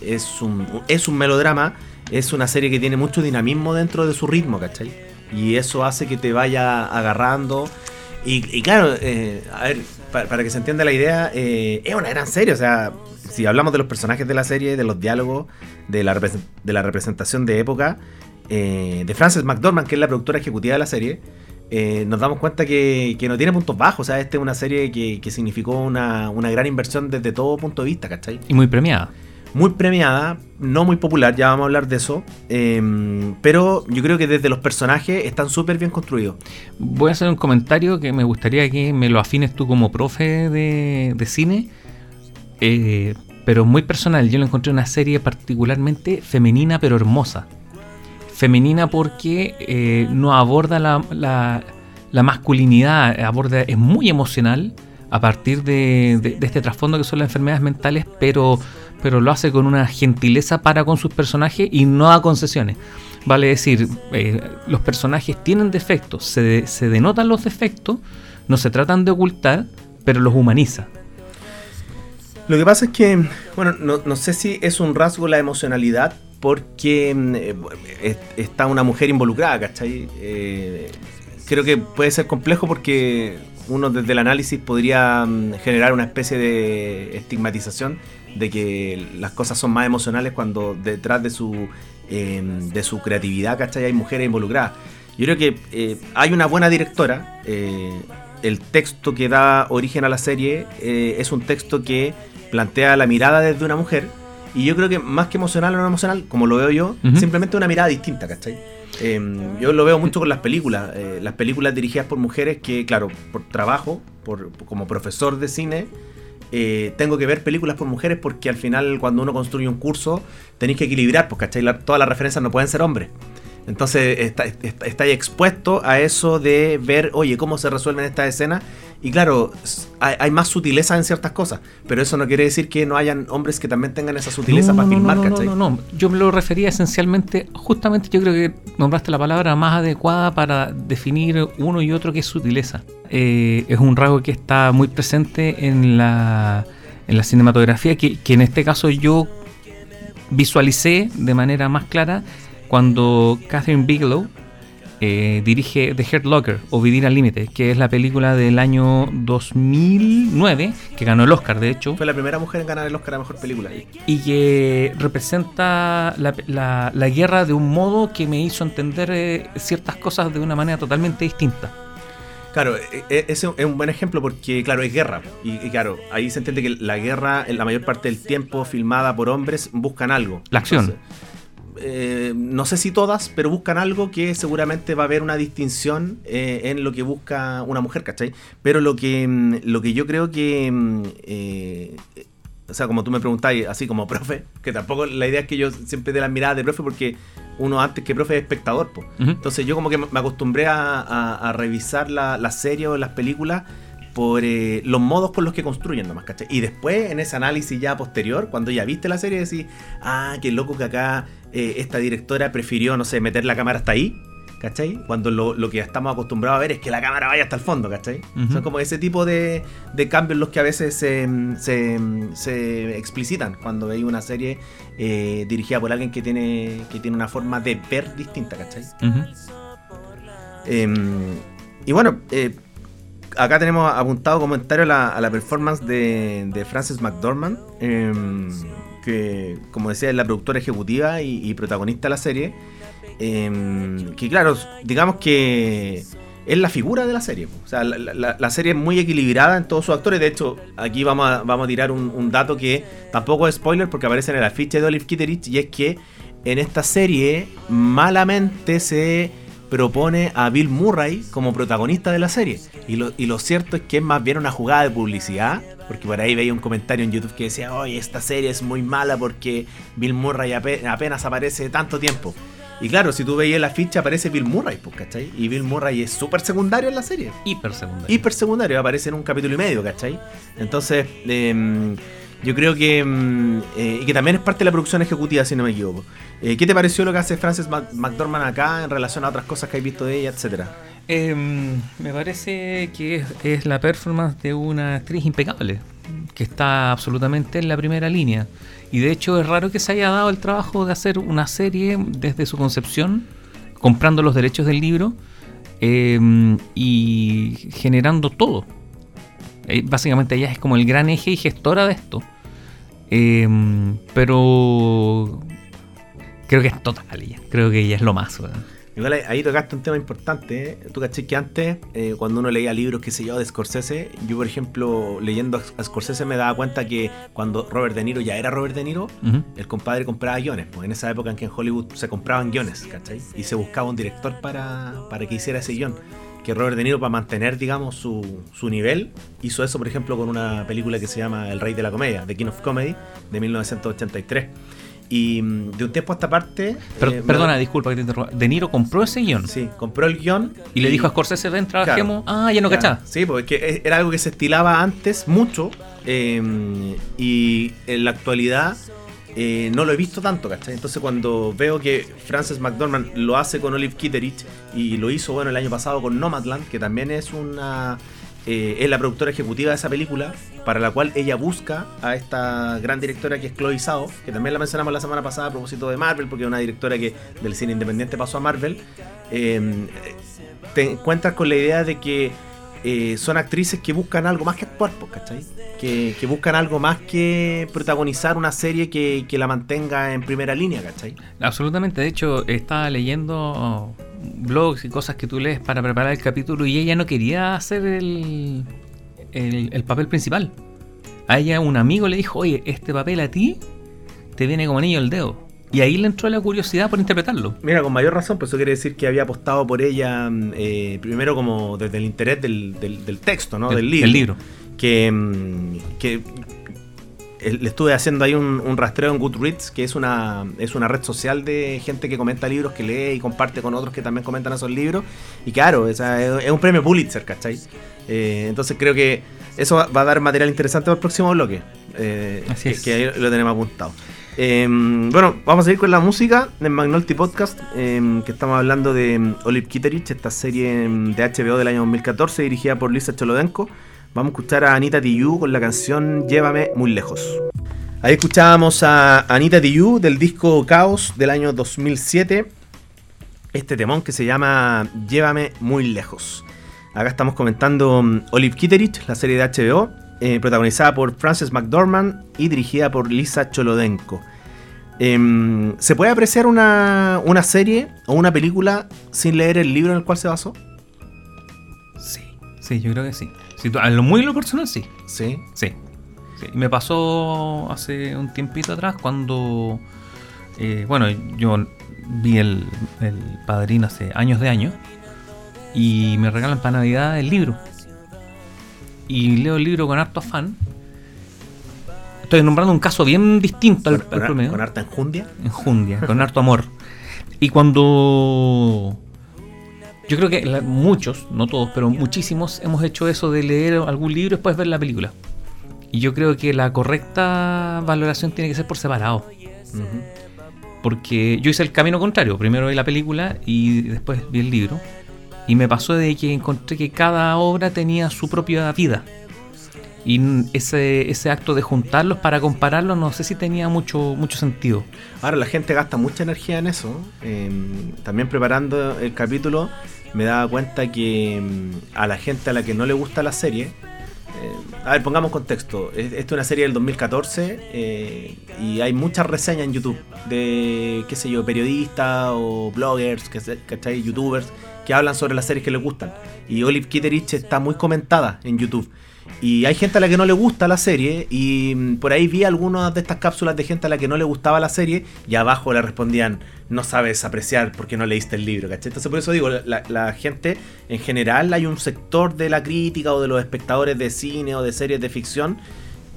[SPEAKER 6] es, un, es un melodrama, es una serie que tiene mucho dinamismo dentro de su ritmo, ¿cachai? Y eso hace que te vaya agarrando. Y, claro, eh, a ver, pa- para, que se entienda la idea, es una gran serie. O sea, si hablamos de los personajes de la serie, de los diálogos, de la, de la representación de época, eh, de Frances McDormand, que es la productora ejecutiva de la serie, eh, nos damos cuenta que, que no tiene puntos bajos. O sea, esta es una serie que, que significó una, una gran inversión desde todo punto de vista, ¿cachai?
[SPEAKER 7] Y muy premiada.
[SPEAKER 6] muy premiada, no muy popular, ya vamos a hablar de eso. eh, pero yo creo que desde los personajes están súper bien construidos.
[SPEAKER 7] Voy a hacer un comentario que me gustaría que me lo afines tú como profe de, de cine, eh, pero muy personal. Yo lo encontré una serie particularmente femenina, pero hermosa. Femenina porque eh, no aborda la, masculinidad, aborda, es muy emocional a partir de este trasfondo que son las enfermedades mentales, pero, pero lo hace con una gentileza para con sus personajes y no da concesiones. Vale decir, eh, los personajes tienen defectos, se, de- se denotan los defectos, no se tratan de ocultar, pero los humaniza.
[SPEAKER 6] Lo que pasa es que, bueno, no, no sé si es un rasgo la emocionalidad, porque mm, eh, es- está una mujer involucrada, ¿cachai? Eh, creo que puede ser complejo porque uno desde el análisis podría mm, generar una especie de estigmatización de que las cosas son más emocionales cuando detrás de su, eh, de su creatividad, ¿cachai? Hay mujeres involucradas. Yo creo que eh, hay una buena directora. el texto que da origen a la serie es un texto que plantea la mirada desde una mujer. Y yo creo que más que emocional o no emocional, como lo veo yo, simplemente una mirada distinta, ¿cachai? Eh, yo lo veo mucho con las películas. eh, las películas dirigidas por mujeres que, claro, por trabajo, por, como profesor de cine, eh, tengo que ver películas por mujeres porque al final cuando uno construye un curso tenéis que equilibrar, pues, ¿cachai? La- todas las referencias no pueden ser hombres. Entonces está, está, estáis expuesto a eso de ver, oye, cómo se resuelven estas escenas. Y claro, hay, hay más sutileza en ciertas cosas, pero eso no quiere decir que no hayan hombres que también tengan esa sutileza
[SPEAKER 7] no,
[SPEAKER 6] para
[SPEAKER 7] no,
[SPEAKER 6] filmar,
[SPEAKER 7] no, no,
[SPEAKER 6] ¿cachai?
[SPEAKER 7] no, no, no. Yo me lo refería esencialmente, justamente yo creo que nombraste la palabra más adecuada para definir uno y otro que es sutileza. Eh, es un rasgo que está muy presente en la, en la cinematografía, que, que en este caso yo visualicé de manera más clara cuando Catherine Bigelow eh, dirige The Hurt Locker o Vivir al Límite, que es la película del año 2009, que ganó el Oscar de hecho,
[SPEAKER 6] Fue la primera mujer en ganar el Oscar a Mejor Película.
[SPEAKER 7] y que representa la, la- la guerra de un modo que me hizo entender eh, ciertas cosas de una manera totalmente distinta.
[SPEAKER 6] Claro, e- e- ese es un buen ejemplo porque, claro, es guerra. Y, y claro, ahí se entiende que la guerra, en la mayor parte del tiempo, filmada por hombres, buscan algo.
[SPEAKER 7] La acción.
[SPEAKER 6] Eh, no sé si todas, pero buscan algo que seguramente va a haber una distinción eh, en lo que busca una mujer, ¿cachai? Pero lo que, mm, lo que yo creo que... mm, eh, o sea, como tú me preguntáis, así como profe, que tampoco la idea es que yo siempre dé la mirada de profe porque uno antes que profe es espectador, po.
[SPEAKER 7] Ujú.
[SPEAKER 6] Entonces yo como que me acostumbré a, a- a revisar la- las series o las películas por eh, los modos con los que construyen nomás, ¿cachai? Y después en ese análisis ya posterior, cuando ya viste la serie, decís, ah, qué loco que acá eh, esta directora prefirió, no sé, meter la cámara hasta ahí, ¿cachai? Cuando lo, lo que estamos acostumbrados a ver es que la cámara vaya hasta el fondo, ¿cachai? Son como ese tipo de, de cambios los que a veces se, se, se explicitan cuando veis una serie eh, dirigida por alguien que tiene, que tiene una forma de ver distinta, ¿cachai? Eh, y bueno, eh, acá tenemos apuntado comentario a la, a la performance de, de Frances McDormand, eh, que como decía es la productora ejecutiva y, protagonista de la serie. eh, que claro, digamos que es la figura de la serie. O sea, la, la- serie es muy equilibrada en todos sus actores. De hecho, aquí vamos a, vamos a tirar un, un dato que tampoco es spoiler porque aparece en el afiche de Olive Kitteridge y es que en esta serie malamente se propone a Bill Murray como protagonista de la serie. Y lo, y lo cierto es que es más bien una jugada de publicidad, porque por ahí veía un comentario en YouTube que decía, oye, esta serie es muy mala porque Bill Murray ape- apenas aparece tanto tiempo. Y claro, si tú veías la ficha aparece Bill Murray, pues, ¿cachai? Y Bill Murray es súper secundario en la serie
[SPEAKER 7] Hiper secundario.
[SPEAKER 6] hiper secundario, aparece en un capítulo y medio, ¿cachai? Entonces, em, yo creo que. em, eh, y que también es parte de la producción ejecutiva, si no me equivoco. Eh, ¿Qué te pareció lo que hace Frances McDormand acá en relación a otras cosas que has visto de ella, etcétera?
[SPEAKER 7] Em, me parece que es, es la performance de una actriz impecable, que está absolutamente en la primera línea. Y de hecho es raro que se haya dado el trabajo de hacer una serie desde su concepción, comprando los derechos del libro em, y generando todo. Eh, básicamente ella es como el gran eje y gestora de esto. Em, pero creo que es total ella. Creo que ella es lo más. weón.
[SPEAKER 6] Igual ahí- tocaste un tema importante. ¿eh? Tú caché que antes, eh, cuando uno leía libros, qué sé yo, de Scorsese, yo, por ejemplo, leyendo a Scorsese me daba cuenta que cuando Robert De Niro ya era Robert De Niro, el compadre compraba guiones. Pues en esa época en que en Hollywood se compraban guiones, ¿cachai? Y se buscaba un director para, para que hiciera ese guion. Que Robert De Niro, para mantener, digamos, su, su nivel, hizo eso, por ejemplo, con una película que se llama El Rey de la Comedia, The King of Comedy, de 1983. Y mm, de un tiempo a esta parte. Eh, me-
[SPEAKER 7] perdona, disculpa que te interrumpa. De Niro compró ese guion
[SPEAKER 6] Sí, compró el guion.
[SPEAKER 7] y le dijo a Scorsese, ven, trabajemos. ah, ya no
[SPEAKER 6] Claro.
[SPEAKER 7] cachaba.
[SPEAKER 6] Sí, porque era algo que se estilaba antes mucho eh, y en la actualidad eh, no lo he visto tanto, ¿cachai? Entonces cuando veo que Frances McDormand lo hace con Olive Kitteridge y lo hizo, bueno, el año pasado con Nomadland, que también es una... eh, es la productora ejecutiva de esa película, para la cual ella busca a esta gran directora que es Chloe Zhao, que también la mencionamos la semana pasada a propósito de Marvel, porque es una directora que del cine independiente pasó a Marvel. Eh, te encuentras con la idea de que eh, son actrices que buscan algo más que actuar, ¿cachai? Que, que buscan algo más que protagonizar una serie que, que la mantenga en primera línea, ¿cachai?
[SPEAKER 7] Absolutamente. De hecho, estaba leyendo blogs y cosas que tú lees para preparar el capítulo y ella no quería hacer el, el, el papel principal. A ella un amigo le dijo, oye, este papel a ti te viene como anillo al dedo. Y ahí le entró la curiosidad por interpretarlo.
[SPEAKER 6] Mira, con mayor razón, pues eso quiere decir que había apostado por ella mm, eh, primero como desde el interés del, del- del texto, ¿no?
[SPEAKER 7] Del-
[SPEAKER 6] Del, libro.
[SPEAKER 7] del libro.
[SPEAKER 6] Que, mm, que eh, le estuve haciendo ahí un, un rastreo en Goodreads, que es una, es una red social de gente que comenta libros, que lee y comparte con otros que también comentan esos libros. Y claro, es, es un premio Pulitzer, ¿cachai? Eh, entonces creo que eso va, a dar material interesante para el próximo bloque. eh,
[SPEAKER 7] Así es.
[SPEAKER 6] que ahí lo tenemos apuntado. Eh, bueno, vamos a seguir con la música en Magnolti Podcast, eh, que estamos hablando de mm, Olive Kitteridge, esta serie de HBO del año 2014 dirigida por Lisa Cholodenko. Vamos a escuchar a Anita Tijoux con la canción Llévame muy lejos. Ahí escuchábamos a Anita Tijoux del disco Caos del año 2007. Este temón que se llama Llévame muy lejos. Acá estamos comentando Olive Kitteridge, la serie de HBO, eh, protagonizada por Frances McDormand y dirigida por Lisa Cholodenko. Em, ¿Se puede apreciar una, una serie o una película sin leer el libro en el cual se basó?
[SPEAKER 7] Sí. Sí, yo creo que sí. Si tú- a lo muy lo personal, sí.
[SPEAKER 6] Sí.
[SPEAKER 7] Sí. Sí, y Me pasó hace un tiempito atrás cuando, eh, bueno, yo vi el, el padrino hace años de años y me regalan para Navidad el libro. Y leo el libro con harto afán. Estoy nombrando un caso bien distinto al, al
[SPEAKER 6] con-
[SPEAKER 7] promedio.
[SPEAKER 6] con harta enjundia.
[SPEAKER 7] Enjundia, con harto amor. Y cuando. Yo creo que la- muchos, no todos, pero muchísimos hemos hecho eso de leer algún libro y después ver la película. Y yo creo que la correcta valoración tiene que ser por separado. Porque yo hice el camino contrario. Primero vi la película y después vi el libro. Y me pasó de que encontré que cada obra tenía su propia vida. Y ese, ese acto de juntarlos para compararlos no sé si tenía mucho, mucho sentido.
[SPEAKER 6] Ahora la gente gasta mucha energía en eso. Em, también preparando el capítulo me daba cuenta que em, a la gente a la que no le gusta la serie, eh, a ver, pongamos contexto. Es- Esta es una serie del 2014 eh, y hay muchas reseñas en YouTube de, qué sé yo, periodistas o bloggers, ¿cachai? youtubers, que hablan sobre las series que les gustan. Y Olive Kitteridge está muy comentada en YouTube. Y hay gente a la que no le gusta la serie y mm, por ahí vi algunas de estas cápsulas de gente a la que no le gustaba la serie y abajo le respondían no sabes apreciar porque no leíste el libro. Entonces por eso digo, la, gente en general hay un sector de la crítica o de los espectadores de cine o de series de ficción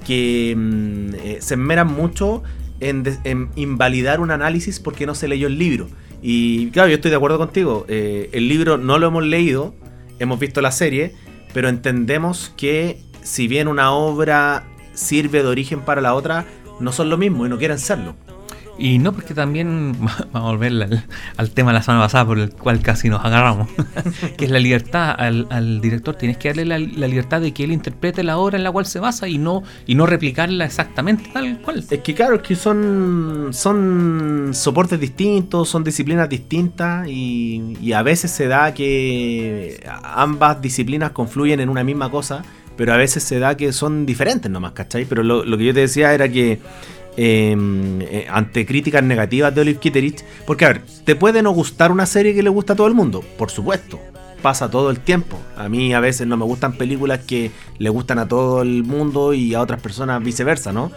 [SPEAKER 6] que mm, eh, se esmeran mucho en invalidar un análisis porque no se leyó el libro. Y claro, yo estoy de acuerdo contigo, eh, el libro no lo hemos leído, hemos visto la serie, pero entendemos que si bien una obra sirve de origen para la otra, no son lo mismo y no quieren serlo.
[SPEAKER 7] Y no, porque también vamos a volver al, al tema de la semana pasada por el cual casi nos agarramos, que es la libertad al, director. Tienes que darle la, libertad de que él interprete la obra en la cual se basa y no, y no replicarla exactamente tal cual.
[SPEAKER 6] Es que claro, es que son, son soportes distintos, son disciplinas distintas y, y a veces se da que ambas disciplinas confluyen en una misma cosa, pero a veces se da que son diferentes nomás, ¿cachai? Pero lo que yo te decía era que eh, eh, ante críticas negativas de Olive Kitteridge. Porque, a ver, ¿te puede no gustar una serie que le gusta a todo el mundo? Por supuesto. Pasa todo el tiempo. A mí a veces no me gustan películas que le gustan a todo el mundo y a otras personas viceversa, ¿no?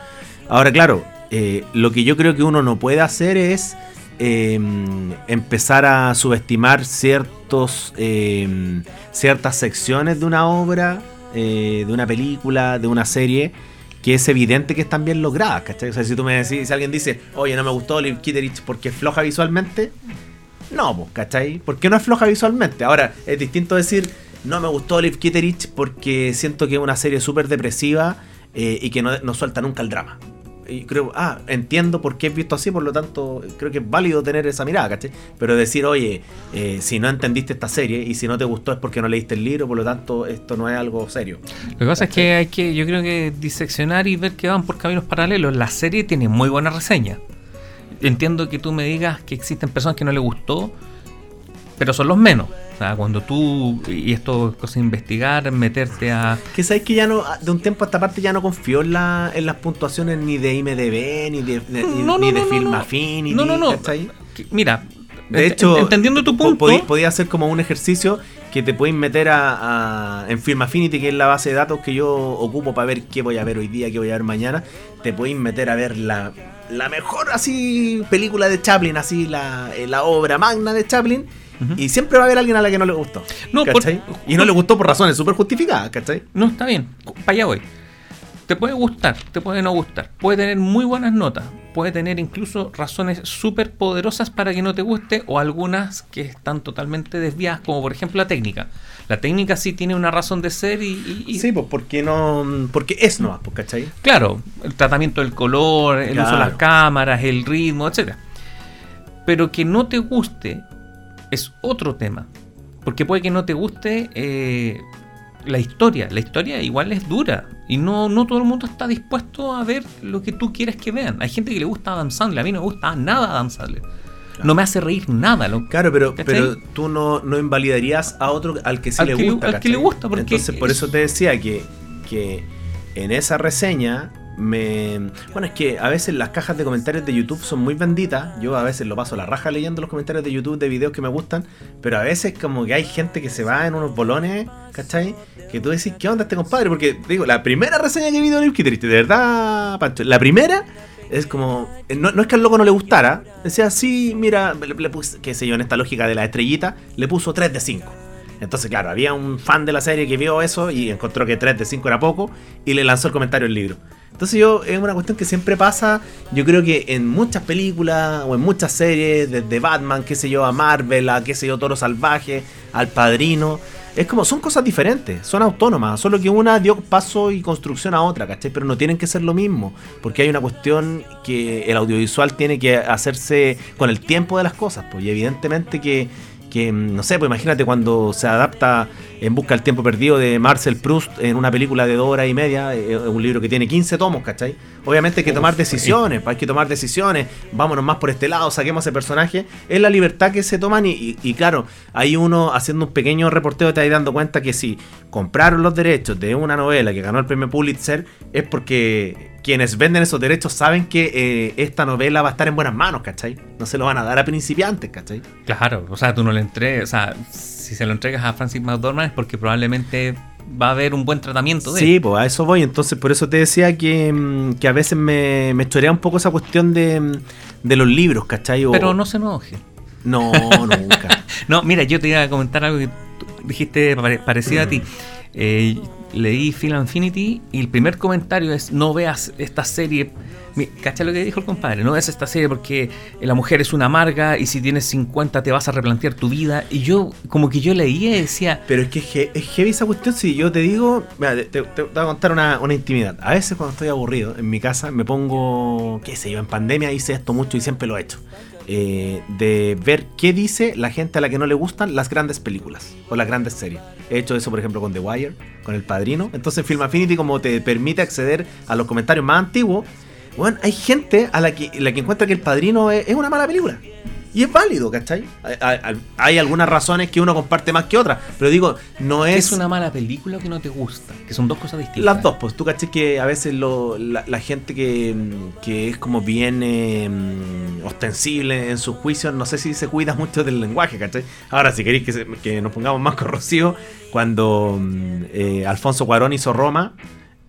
[SPEAKER 6] Ahora, claro, eh, lo que yo creo que uno no puede hacer es eh, empezar a subestimar ciertos, eh, ciertas secciones de una obra, eh, de una película, de una serie, que es evidente que están bien logradas, ¿cachai? O sea, si tú me decís, si alguien dice, oye, no me gustó Olive Kitteridge porque es floja visualmente, no, pues, ¿cachai? Porque no es floja visualmente. Ahora, es distinto decir, no me gustó Olive Kitteridge porque siento que es una serie súper depresiva eh, y que no, no suelta nunca el drama. Y creo, ah, entiendo por qué es visto así, por lo tanto, creo que es válido tener esa mirada, ¿cachai? Pero decir, oye, eh, si no entendiste esta serie y si no te gustó es porque no leíste el libro, por lo tanto, esto no es algo serio.
[SPEAKER 7] Lo que pasa es que hay que, yo creo que diseccionar y ver que van por caminos paralelos. La serie tiene muy buena reseña. Entiendo que tú me digas que existen personas que no le gustó, pero son los menos. O sea, cuando tú, y esto es cosa de investigar, meterte a...
[SPEAKER 6] Que sabes que ya no, de un tiempo a esta parte ya no confío en, la, en las puntuaciones ni de IMDB, ni de, de-
[SPEAKER 7] No,
[SPEAKER 6] ni
[SPEAKER 7] no,
[SPEAKER 6] de
[SPEAKER 7] no, no. No, no, Mira,
[SPEAKER 6] De hecho,
[SPEAKER 7] entendiendo tu punto,
[SPEAKER 6] podí- podía hacer como un ejercicio que te puedes meter a, a- en Film Affinity, que es la base de datos que yo ocupo para ver qué voy a ver hoy día, qué voy a ver mañana. Te podéis meter a ver la, la mejor así película de Chaplin, así la, eh, la obra magna de Chaplin. Y siempre va a haber alguien a la que no le gustó.
[SPEAKER 7] No, por-
[SPEAKER 6] y no le gustó por razones súper justificadas, ¿cachai?
[SPEAKER 7] No, está bien, para allá voy. Te puede gustar, te puede no gustar, puede tener muy buenas notas, puede tener incluso razones súper poderosas para que no te guste o algunas que están totalmente desviadas, como por ejemplo la técnica. La técnica sí tiene una razón de ser y... y- y-
[SPEAKER 6] Sí, pues porque no. Porque es nomás, pues, ¿cachai?
[SPEAKER 7] Claro, el tratamiento del color, el uso de las cámaras, el ritmo, etc. Pero que no te guste es otro tema. Porque puede que no te guste eh, la historia. La historia igual es dura. Y no, no todo el mundo está dispuesto a ver lo que tú quieres que vean. Hay gente que le gusta Adam Sandler. A mí no me gusta nada Adam Sandler. No me hace reír nada. Lo,
[SPEAKER 6] Claro, pero,
[SPEAKER 7] ¿Cachai?
[SPEAKER 6] pero tú no, no invalidarías a otro al que sí
[SPEAKER 7] Al
[SPEAKER 6] le
[SPEAKER 7] que
[SPEAKER 6] gusta.
[SPEAKER 7] al que le gusta, porque
[SPEAKER 6] Entonces, por
[SPEAKER 7] es-
[SPEAKER 6] eso te decía que, que en esa reseña me. Bueno, es que a veces las cajas de comentarios de YouTube son muy benditas. Yo a veces lo paso la raja leyendo los comentarios de YouTube de videos que me gustan. Pero a veces, como que hay gente que se va en unos bolones, ¿cachai? Que tú decís, ¿qué onda este compadre? Porque, digo, la primera reseña que vi de Olive Kitteridge, de verdad, Pancho, la primera es como. eh, No, no es que al loco no le gustara. Decía, sí, mira, le, puse, qué sé yo, en esta lógica de la estrellita, le puso 3 de 5. Entonces, claro, había un fan de la serie que vio eso y encontró que 3 de 5 era poco y le lanzó el comentario al libro. Entonces yo, es una cuestión que siempre pasa, yo creo que en muchas películas o en muchas series, desde Batman, qué sé yo, a Marvel, a qué sé yo, Toro Salvaje, al Padrino, es como, son cosas diferentes, son autónomas, solo que una dio paso y construcción a otra, ¿cachai? Pero no tienen que ser lo mismo, porque hay una cuestión que el audiovisual tiene que hacerse con el tiempo de las cosas, pues, y evidentemente que que no sé, pues imagínate cuando se adapta En Busca del Tiempo Perdido de Marcel Proust en una película de dos horas y media, eh, un libro que tiene 15 tomos, ¿cachai? Obviamente hay que tomar decisiones, hay que tomar decisiones, vámonos más por este lado, saquemos ese personaje, es la libertad que se toman y, y- y claro, hay uno haciendo un pequeño reporteo te ahí dando cuenta que si compraron los derechos de una novela que ganó el premio Pulitzer es porque quienes venden esos derechos saben que eh, esta novela va a estar en buenas manos, ¿cachai? No se lo van a dar a principiantes, ¿cachai?
[SPEAKER 7] Claro, o sea, tú no le entregas, o sea, si se lo entregas a Francis McDormand es porque probablemente va a haber un buen tratamiento de
[SPEAKER 6] Sí,
[SPEAKER 7] él.
[SPEAKER 6] pues a eso voy. Entonces, por eso te decía que, mm, que a veces me, me chorea un poco esa cuestión de, mm, de los libros, ¿cachai? O-
[SPEAKER 7] Pero no se enoje.
[SPEAKER 6] No, nunca.
[SPEAKER 7] No, mira, yo te iba a comentar algo que tú dijiste pare- parecido a ti. Eh, leí Film Infinity y el primer comentario es no veas esta serie. ¿Cacha lo que dijo el compadre? No veas esta serie porque la mujer es una amarga y si tienes 50 te vas a replantear tu vida. Y yo, como que yo leía y decía,
[SPEAKER 6] Pero es que es he- es heavy esa cuestión. Si yo te digo, te- te voy a contar una, una intimidad. A veces cuando estoy aburrido en mi casa me pongo, qué sé yo, en pandemia hice esto mucho y siempre lo he hecho. Eh, de ver qué dice la gente a la que no le gustan las grandes películas o las grandes series. He hecho eso, por ejemplo, con The Wire, con El Padrino. Entonces, Film Affinity, como te permite acceder a los comentarios más antiguos, bueno, hay gente a la que, la que encuentra que El Padrino es, es una mala película. Y es válido, ¿cachai? Hay, hay- hay algunas razones que uno comparte más que otras, pero digo, no
[SPEAKER 7] ¿Qué
[SPEAKER 6] es...
[SPEAKER 7] es una mala película que no te gusta? Que son dos cosas distintas.
[SPEAKER 6] Las dos, pues tú caché que a veces lo- la, la gente que, que es como bien eh, mm, ostensible en sus juicios, no sé si se cuida mucho del lenguaje, ¿cachai? Ahora, si queréis que, se- que nos pongamos más corrosivos, cuando mm, eh, Alfonso Cuarón hizo Roma,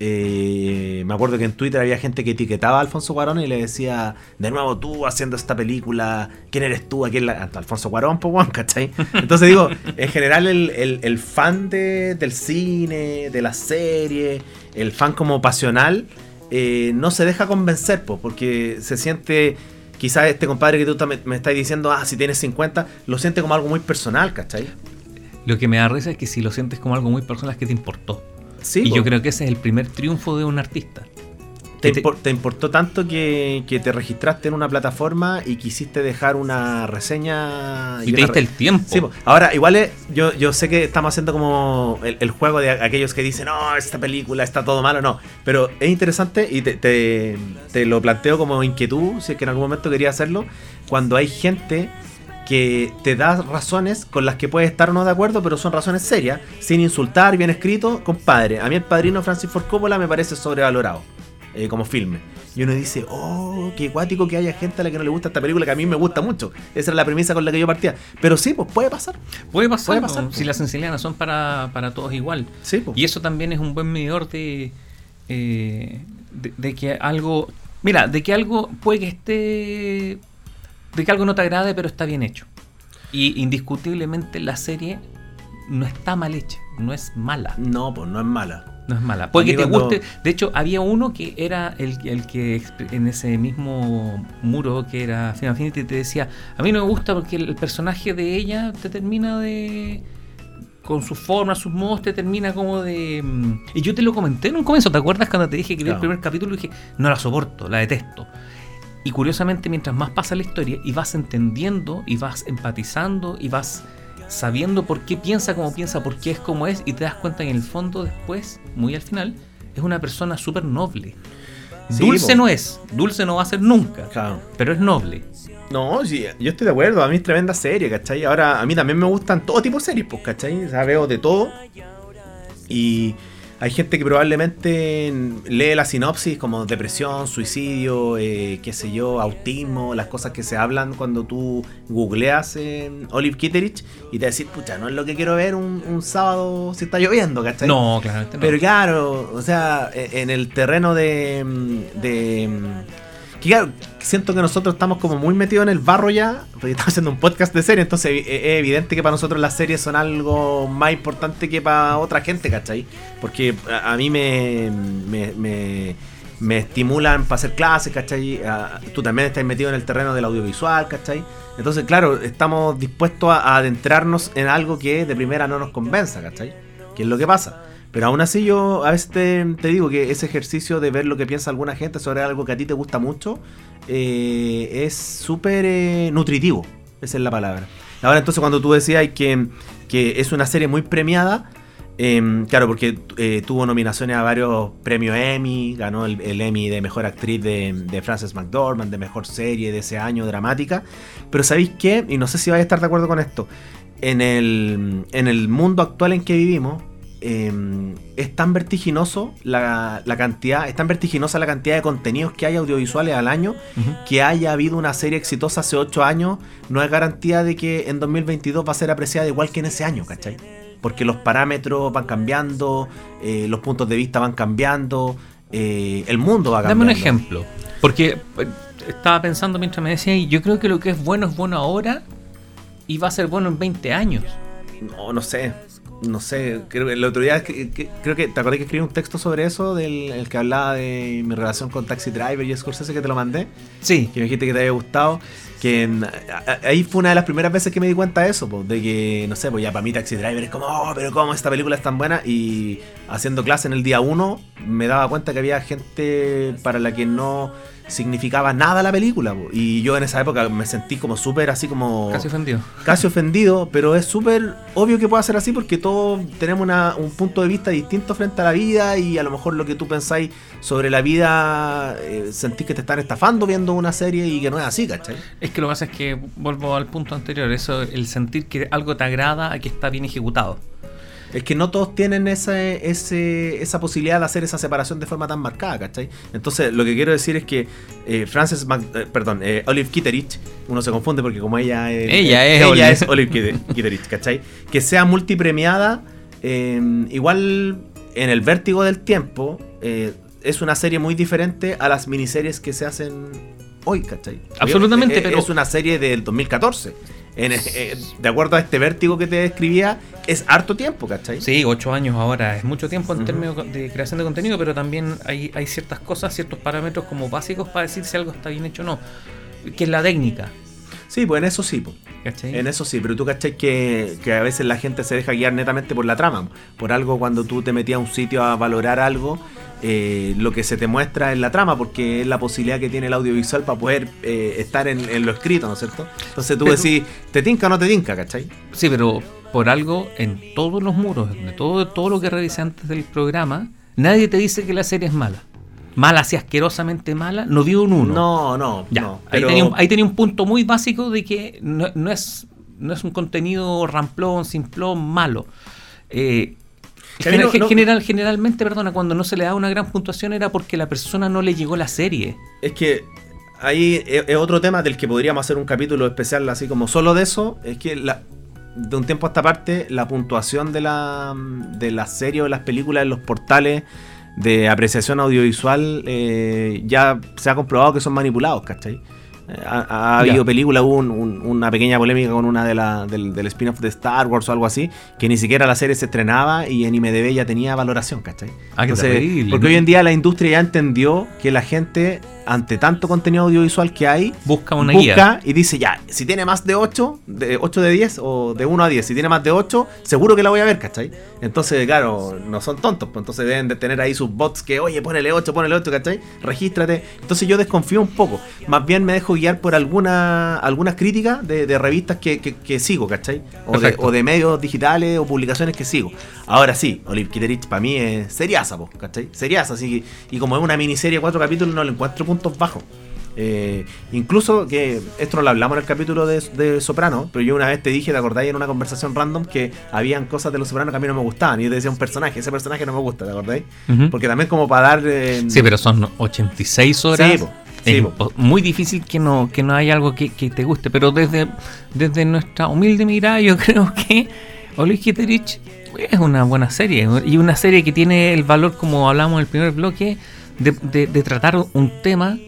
[SPEAKER 6] eh, me acuerdo que en Twitter había gente que etiquetaba a Alfonso Cuarón y le decía, de nuevo tú haciendo esta película, ¿quién eres tú? ¿A quién la-?" Alfonso Cuarón, pues, weón, ¿cachai? Entonces digo, en general el, el- el fan de- del cine, de la serie, el fan como pasional, eh, no se deja convencer, pues, porque se siente... Quizás este compadre que tú también me estás diciendo, ah, si tienes 50, lo siente como algo muy personal, ¿cachai?
[SPEAKER 7] Lo que me da risa es que si lo sientes como algo muy personal es que te importó.
[SPEAKER 6] Sí,
[SPEAKER 7] y
[SPEAKER 6] po.
[SPEAKER 7] yo creo que ese es el primer triunfo de un artista.
[SPEAKER 6] te, importó tanto que, que te registraste en una plataforma y quisiste dejar una reseña.
[SPEAKER 7] Y te diste
[SPEAKER 6] re-
[SPEAKER 7] el tiempo.
[SPEAKER 6] Sí, ahora, igual es- yo, yo sé que estamos haciendo como el, el juego de aquellos que dicen, no, esta película está todo malo, no. Pero es interesante y te, te- te lo planteo como inquietud, si es que en algún momento quería hacerlo, cuando hay gente que te da razones con las que puedes estar o no de acuerdo, pero son razones serias, sin insultar, bien escrito, compadre. A mí el padrino Francis Ford Coppola me parece sobrevalorado eh, como filme. Y uno dice, oh, qué guático que haya gente a la que no le gusta esta película que a mí me gusta mucho. Esa era la premisa con la que yo partía. Pero sí, pues puede pasar.
[SPEAKER 7] Puede pasar,
[SPEAKER 6] Puede pasar,
[SPEAKER 7] si las no son para, para todos igual.
[SPEAKER 6] Sí, pues.
[SPEAKER 7] Y eso también es un buen medidor de, eh, de, de que algo. Mira, de que algo puede que esté. De que algo no te agrade, pero está bien hecho. Y indiscutiblemente la serie no está mal hecha, no es mala.
[SPEAKER 6] No, pues no es mala.
[SPEAKER 7] No es mala. Puede que te guste. De hecho, había uno que era el, el que en ese mismo muro que era Final Fantasy te decía, a mí no me gusta porque el, personaje de ella te termina de con sus formas, sus modos, te termina como de... mm, Y yo te lo comenté en un comienzo, ¿te acuerdas cuando te dije que vi el primer capítulo y dije, no la soporto, la detesto? Y curiosamente, mientras más pasa la historia y vas entendiendo y vas empatizando y vas sabiendo por qué piensa como piensa, por qué es como es, y te das cuenta que en el fondo después, muy al final, es una persona súper noble.
[SPEAKER 6] Sí,
[SPEAKER 7] dulce
[SPEAKER 6] po.
[SPEAKER 7] no es, dulce no va a ser nunca,
[SPEAKER 6] Claro.
[SPEAKER 7] pero es noble.
[SPEAKER 6] No, sí, yo estoy de acuerdo. A mí es tremenda serie, ¿cachai? Ahora, a mí también me gustan todo tipo de series, pues, ¿cachai? O sea, veo de todo. Y hay gente que probablemente lee la sinopsis como depresión, suicidio, eh, qué sé yo, autismo, las cosas que se hablan cuando tú googleas en Olive Kitteridge y te decís, pucha, no es lo que quiero ver un, un sábado si está lloviendo, ¿cachai?
[SPEAKER 7] No, claramente no.
[SPEAKER 6] Pero claro, o sea, e- en el terreno de. mm, de mm, que siento que nosotros estamos como muy metidos en el barro ya, porque estamos haciendo un podcast de serie, entonces e- es evidente que para nosotros las series son algo más importante que para otra gente, ¿cachai? Porque a, mí me, me, me, me estimulan para hacer clases, ¿cachai? Tú también estás metido en el terreno del audiovisual, ¿cachai? Entonces, claro, estamos dispuestos a adentrarnos en algo que de primera no nos convenza, ¿cachai? ¿Qué es lo que pasa? Pero aún así yo a veces te, digo que ese ejercicio de ver lo que piensa alguna gente sobre algo que a ti te gusta mucho eh, es súper eh, nutritivo. Esa es la palabra. Ahora entonces cuando tú decías que, que es una serie muy premiada, eh, claro, porque eh, tuvo nominaciones a varios premios Emmy, ganó el, el Emmy de Mejor Actriz de, de Frances McDormand, de Mejor Serie de ese año, dramática. Pero ¿sabéis qué? Y no sé si vais a estar de acuerdo con esto. En el, en el mundo actual en que vivimos, eh, es tan vertiginoso la, la cantidad, es tan vertiginosa la cantidad de contenidos que hay audiovisuales al año, que haya habido una serie exitosa hace 8 años, no es garantía de que en 2022 va a ser apreciada igual que en ese año, ¿cachai? Porque los parámetros van cambiando, eh, los puntos de vista van cambiando, eh, el mundo va
[SPEAKER 7] Dame
[SPEAKER 6] cambiando.
[SPEAKER 7] un ejemplo. Porque eh, estaba pensando mientras me decía, y yo creo que lo que es bueno es bueno ahora y va a ser bueno en 20 años.
[SPEAKER 6] No, no sé. No sé, creo que el otro día que- que- creo que te acordé que escribí un texto sobre eso, del el que hablaba de mi relación con Taxi Driver y Scorsese que te lo mandé,
[SPEAKER 7] Sí.
[SPEAKER 6] que me dijiste que te había gustado, que en- a- a- ahí fue una de las primeras veces que me di cuenta de eso, pues, de que, no sé, pues ya para mí Taxi Driver es como, oh, pero cómo esta película es tan buena y haciendo clase en el día uno me daba cuenta que había gente para la que no significaba nada la película. po. Y yo en esa época me sentí como súper así como...
[SPEAKER 7] Casi ofendido.
[SPEAKER 6] casi ofendido, pero es súper obvio que pueda ser así porque todos tenemos una- un punto de vista distinto frente a la vida y a lo mejor lo que tú pensáis sobre la vida eh, sentís que te están estafando viendo una serie y que no es así, ¿cachai?
[SPEAKER 7] Es que lo que pasa es que vuelvo al punto anterior, eso, el sentir que algo te agrada a que está bien ejecutado.
[SPEAKER 6] Es que no todos tienen esa, ese, esa posibilidad de hacer esa separación de forma tan marcada, ¿cachai? Entonces, lo que quiero decir es que eh, Frances Mac- eh, perdón, eh, Olive Kitterich, uno se confunde porque como ella es,
[SPEAKER 7] Ella es
[SPEAKER 6] ella
[SPEAKER 7] Olive.
[SPEAKER 6] es Olive Kitter- Kitterich, ¿cachai? Que sea multipremiada, eh, igual en el vértigo del tiempo, eh, es una serie muy diferente a las miniseries que se hacen hoy, ¿cachai?
[SPEAKER 7] Absolutamente, pero-
[SPEAKER 6] Es una serie del 2014. En- eh, de acuerdo a este vértigo que te describía, es harto tiempo, ¿cachai?
[SPEAKER 7] Sí, ocho años ahora es mucho tiempo en términos de creación de contenido, pero también hay, hay ciertas cosas, ciertos parámetros como básicos para decir si algo está bien hecho o no. Que es la técnica.
[SPEAKER 6] Sí, pues en eso sí, pues.
[SPEAKER 7] ¿Cachai?
[SPEAKER 6] En eso sí, pero tú cachai que, que a veces la gente se deja guiar netamente por la trama. Por algo cuando tú te metías a un sitio a valorar algo, eh, lo que se te muestra es la trama, porque es la posibilidad que tiene el audiovisual para poder eh, estar en, en lo escrito, ¿no es cierto? Entonces tú
[SPEAKER 7] Pero-
[SPEAKER 6] decís, ¿te tinca o no te tinca, cachai?
[SPEAKER 7] Sí, pero por algo en todos los muros, de todo, todo lo que revisé antes del programa, nadie te dice que la serie es mala. Mala, así asquerosamente mala, no dio un 1.
[SPEAKER 6] No, no,
[SPEAKER 7] Ya,
[SPEAKER 6] no.
[SPEAKER 7] ahí,
[SPEAKER 6] pero-
[SPEAKER 7] tenía un, ahí tenía un punto muy básico de que no, no es, no es un contenido ramplón, simplón, malo. Eh,
[SPEAKER 6] Que a mí
[SPEAKER 7] gener-
[SPEAKER 6] no-
[SPEAKER 7] general, generalmente, perdona, cuando no se le da una gran puntuación era porque la persona no le llegó la serie.
[SPEAKER 6] Es que ahí es, es otro tema del que podríamos hacer un capítulo especial así como solo de eso. Es que la- de un tiempo a esta parte la puntuación de la, de las series o las películas en los portales de apreciación audiovisual eh, ya se ha comprobado que son manipulados, ¿cachai? Ha, ha habido películas, hubo un- un- una pequeña polémica con una de la, del, del spin-off de Star Wars o algo así, que ni siquiera la serie se estrenaba y en IMDB ya tenía valoración, ¿cachai?
[SPEAKER 7] Ah, qué terrible,
[SPEAKER 6] porque
[SPEAKER 7] ¿no?
[SPEAKER 6] hoy en día la industria ya entendió que la gente, ante tanto contenido audiovisual que hay,
[SPEAKER 7] Busca una
[SPEAKER 6] busca
[SPEAKER 7] guía.
[SPEAKER 6] y dice ya, si tiene más de 8, de 8 de 10 o de 1 a 10, si tiene más de 8, seguro que la voy a ver, ¿cachai? Entonces, claro, no son tontos, pues entonces deben de tener ahí sus bots que, oye, ponele 8, ponele 8, ¿cachai? Regístrate. Entonces yo desconfío un poco. Más bien me dejo guiar por alguna, algunas críticas de, de revistas que, que- que sigo, ¿cachai? O de,
[SPEAKER 7] Perfecto.
[SPEAKER 6] o de medios digitales o publicaciones que sigo. Ahora sí, Olive Kitterich para mí es seriasa, po, ¿cachai? Seriasa, así que, y como es una miniserie de cuatro capítulos, no le encuentro puntos bajos. Eh, incluso que esto lo hablamos en el capítulo de, de Soprano, pero yo una vez te dije, ¿te acordáis en una conversación random que habían cosas de los Sopranos que a mí no me gustaban? Y yo te decía un personaje, ese personaje no me gusta, ¿te acordáis? Porque también como para dar... eh,
[SPEAKER 7] Sí, pero son 86 horas.
[SPEAKER 6] Sí. Sí,
[SPEAKER 7] es
[SPEAKER 6] po.
[SPEAKER 7] impo- muy difícil que no, que no haya algo que, que te guste. Pero desde, desde nuestra humilde mirada, yo creo que Olive Kitterich es una buena serie. Y una serie que tiene el valor, como hablamos en el primer bloque, de, de- de tratar un tema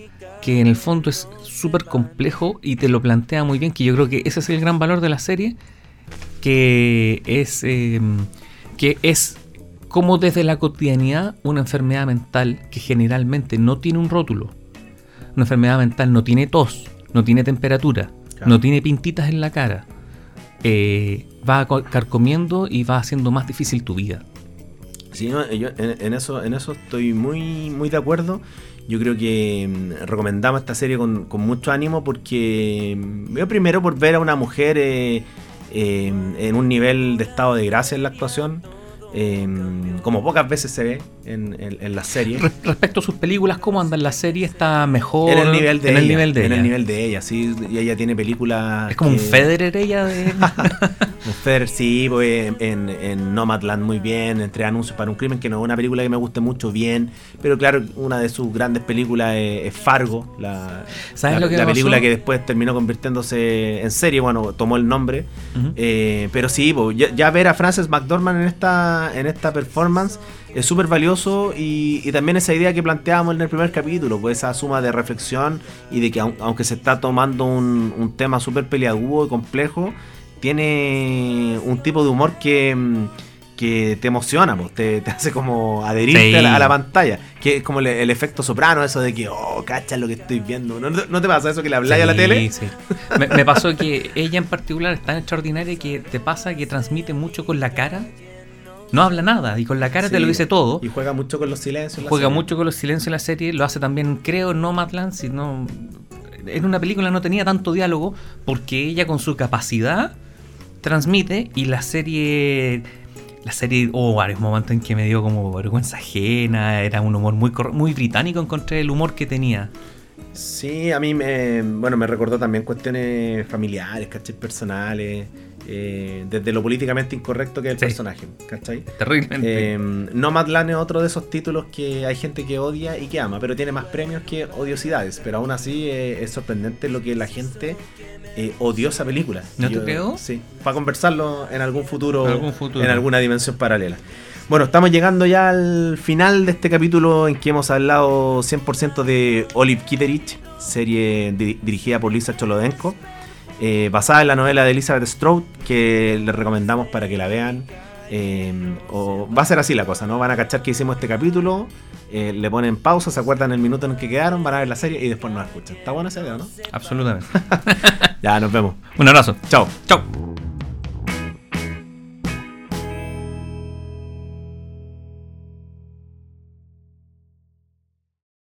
[SPEAKER 7] que en el fondo es súper complejo y te lo plantea muy bien. Que yo creo que ese es el gran valor de la serie. Que es. eh, que es como desde la cotidianidad una enfermedad mental que generalmente no tiene un rótulo. Una enfermedad mental no tiene tos, no tiene temperatura,
[SPEAKER 6] Claro.
[SPEAKER 7] no tiene pintitas en la cara. Eh, va co- carcomiendo y va haciendo más difícil tu vida.
[SPEAKER 6] Sí, no, yo en, en eso, en eso estoy muy, muy de acuerdo. Yo creo que mm, recomendamos esta serie con, con mucho ánimo porque mm, yo primero por ver a una mujer eh, eh, en un nivel de estado de gracia en la actuación, eh, como pocas veces se ve en, en, en las series.
[SPEAKER 7] Re- respecto a sus películas, ¿cómo anda la serie? ¿Está mejor?
[SPEAKER 6] En el nivel de
[SPEAKER 7] en
[SPEAKER 6] ella.
[SPEAKER 7] el nivel de
[SPEAKER 6] en
[SPEAKER 7] ella.
[SPEAKER 6] el nivel de ella, sí. Y ella tiene películas.
[SPEAKER 7] Es como un Federer ella de...
[SPEAKER 6] Un Federer, sí, pues, en, en Nomadland muy bien, entre anuncios para un crimen, que no es una película que me guste mucho, bien. Pero claro, una de sus grandes películas es, es Fargo, la,
[SPEAKER 7] ¿Sabes
[SPEAKER 6] la,
[SPEAKER 7] lo que
[SPEAKER 6] la película que después terminó convirtiéndose en serie, bueno, tomó el nombre. Eh, pero sí, pues, ya, ya ver a Frances McDormand en esta, en esta performance es súper valioso y, y también esa idea que planteábamos en el primer capítulo, pues esa suma de reflexión y de que aun- aunque se está tomando un, un tema súper peliagudo y complejo, tiene un tipo de humor que, mm, que te emociona, pues, te, te hace como adherirte
[SPEAKER 7] Sí.
[SPEAKER 6] a, la, a la pantalla, que es como el, el efecto soprano, eso de que, oh, cacha lo que estoy viendo. ¿No, no te pasa eso que le habláis a la tele?
[SPEAKER 7] sí. Me, me pasó que ella en particular es tan extraordinaria que te pasa que transmite mucho con la cara No habla nada y con la cara te
[SPEAKER 6] Sí.
[SPEAKER 7] lo dice todo.
[SPEAKER 6] Y juega mucho con los silencios. en la
[SPEAKER 7] Juega
[SPEAKER 6] serie.
[SPEAKER 7] mucho con los silencios en la serie, lo hace también, creo, en Nomadland, si no... En una película no tenía tanto diálogo porque ella con su capacidad transmite y la serie... La serie hubo varios momentos en que me dio como vergüenza ajena, era un humor muy, muy británico, encontré el humor que tenía.
[SPEAKER 6] Sí, a mí me, bueno, me recordó también cuestiones familiares, ¿cachai? Personales, eh, desde lo políticamente incorrecto que es el
[SPEAKER 7] Sí.
[SPEAKER 6] personaje, ¿cachai?
[SPEAKER 7] Terriblemente.
[SPEAKER 6] Eh, Nomadland es otro de esos títulos que hay gente que odia y que ama, pero tiene más premios que odiosidades. Pero aún así eh, es sorprendente lo que la gente eh, odió esa película.
[SPEAKER 7] ¿No te creo?
[SPEAKER 6] Sí, para conversarlo en algún futuro,
[SPEAKER 7] En algún futuro.
[SPEAKER 6] en alguna dimensión paralela. Bueno, estamos llegando ya al final de este capítulo en que hemos hablado 100% de Olive Kitteridge, serie di- dirigida por Lisa Cholodenko, eh, basada en la novela de Elizabeth Strout, que les recomendamos para que la vean. Eh, o va a ser así la cosa, ¿no? Van a cachar que hicimos este capítulo, eh, le ponen pausa, se acuerdan el minuto en el que quedaron, van a ver la serie y después nos escuchan. Está buena esa idea, ¿no?
[SPEAKER 7] Absolutamente.
[SPEAKER 6] Ya, nos vemos.
[SPEAKER 7] Un abrazo.
[SPEAKER 6] Chao.
[SPEAKER 7] Chao.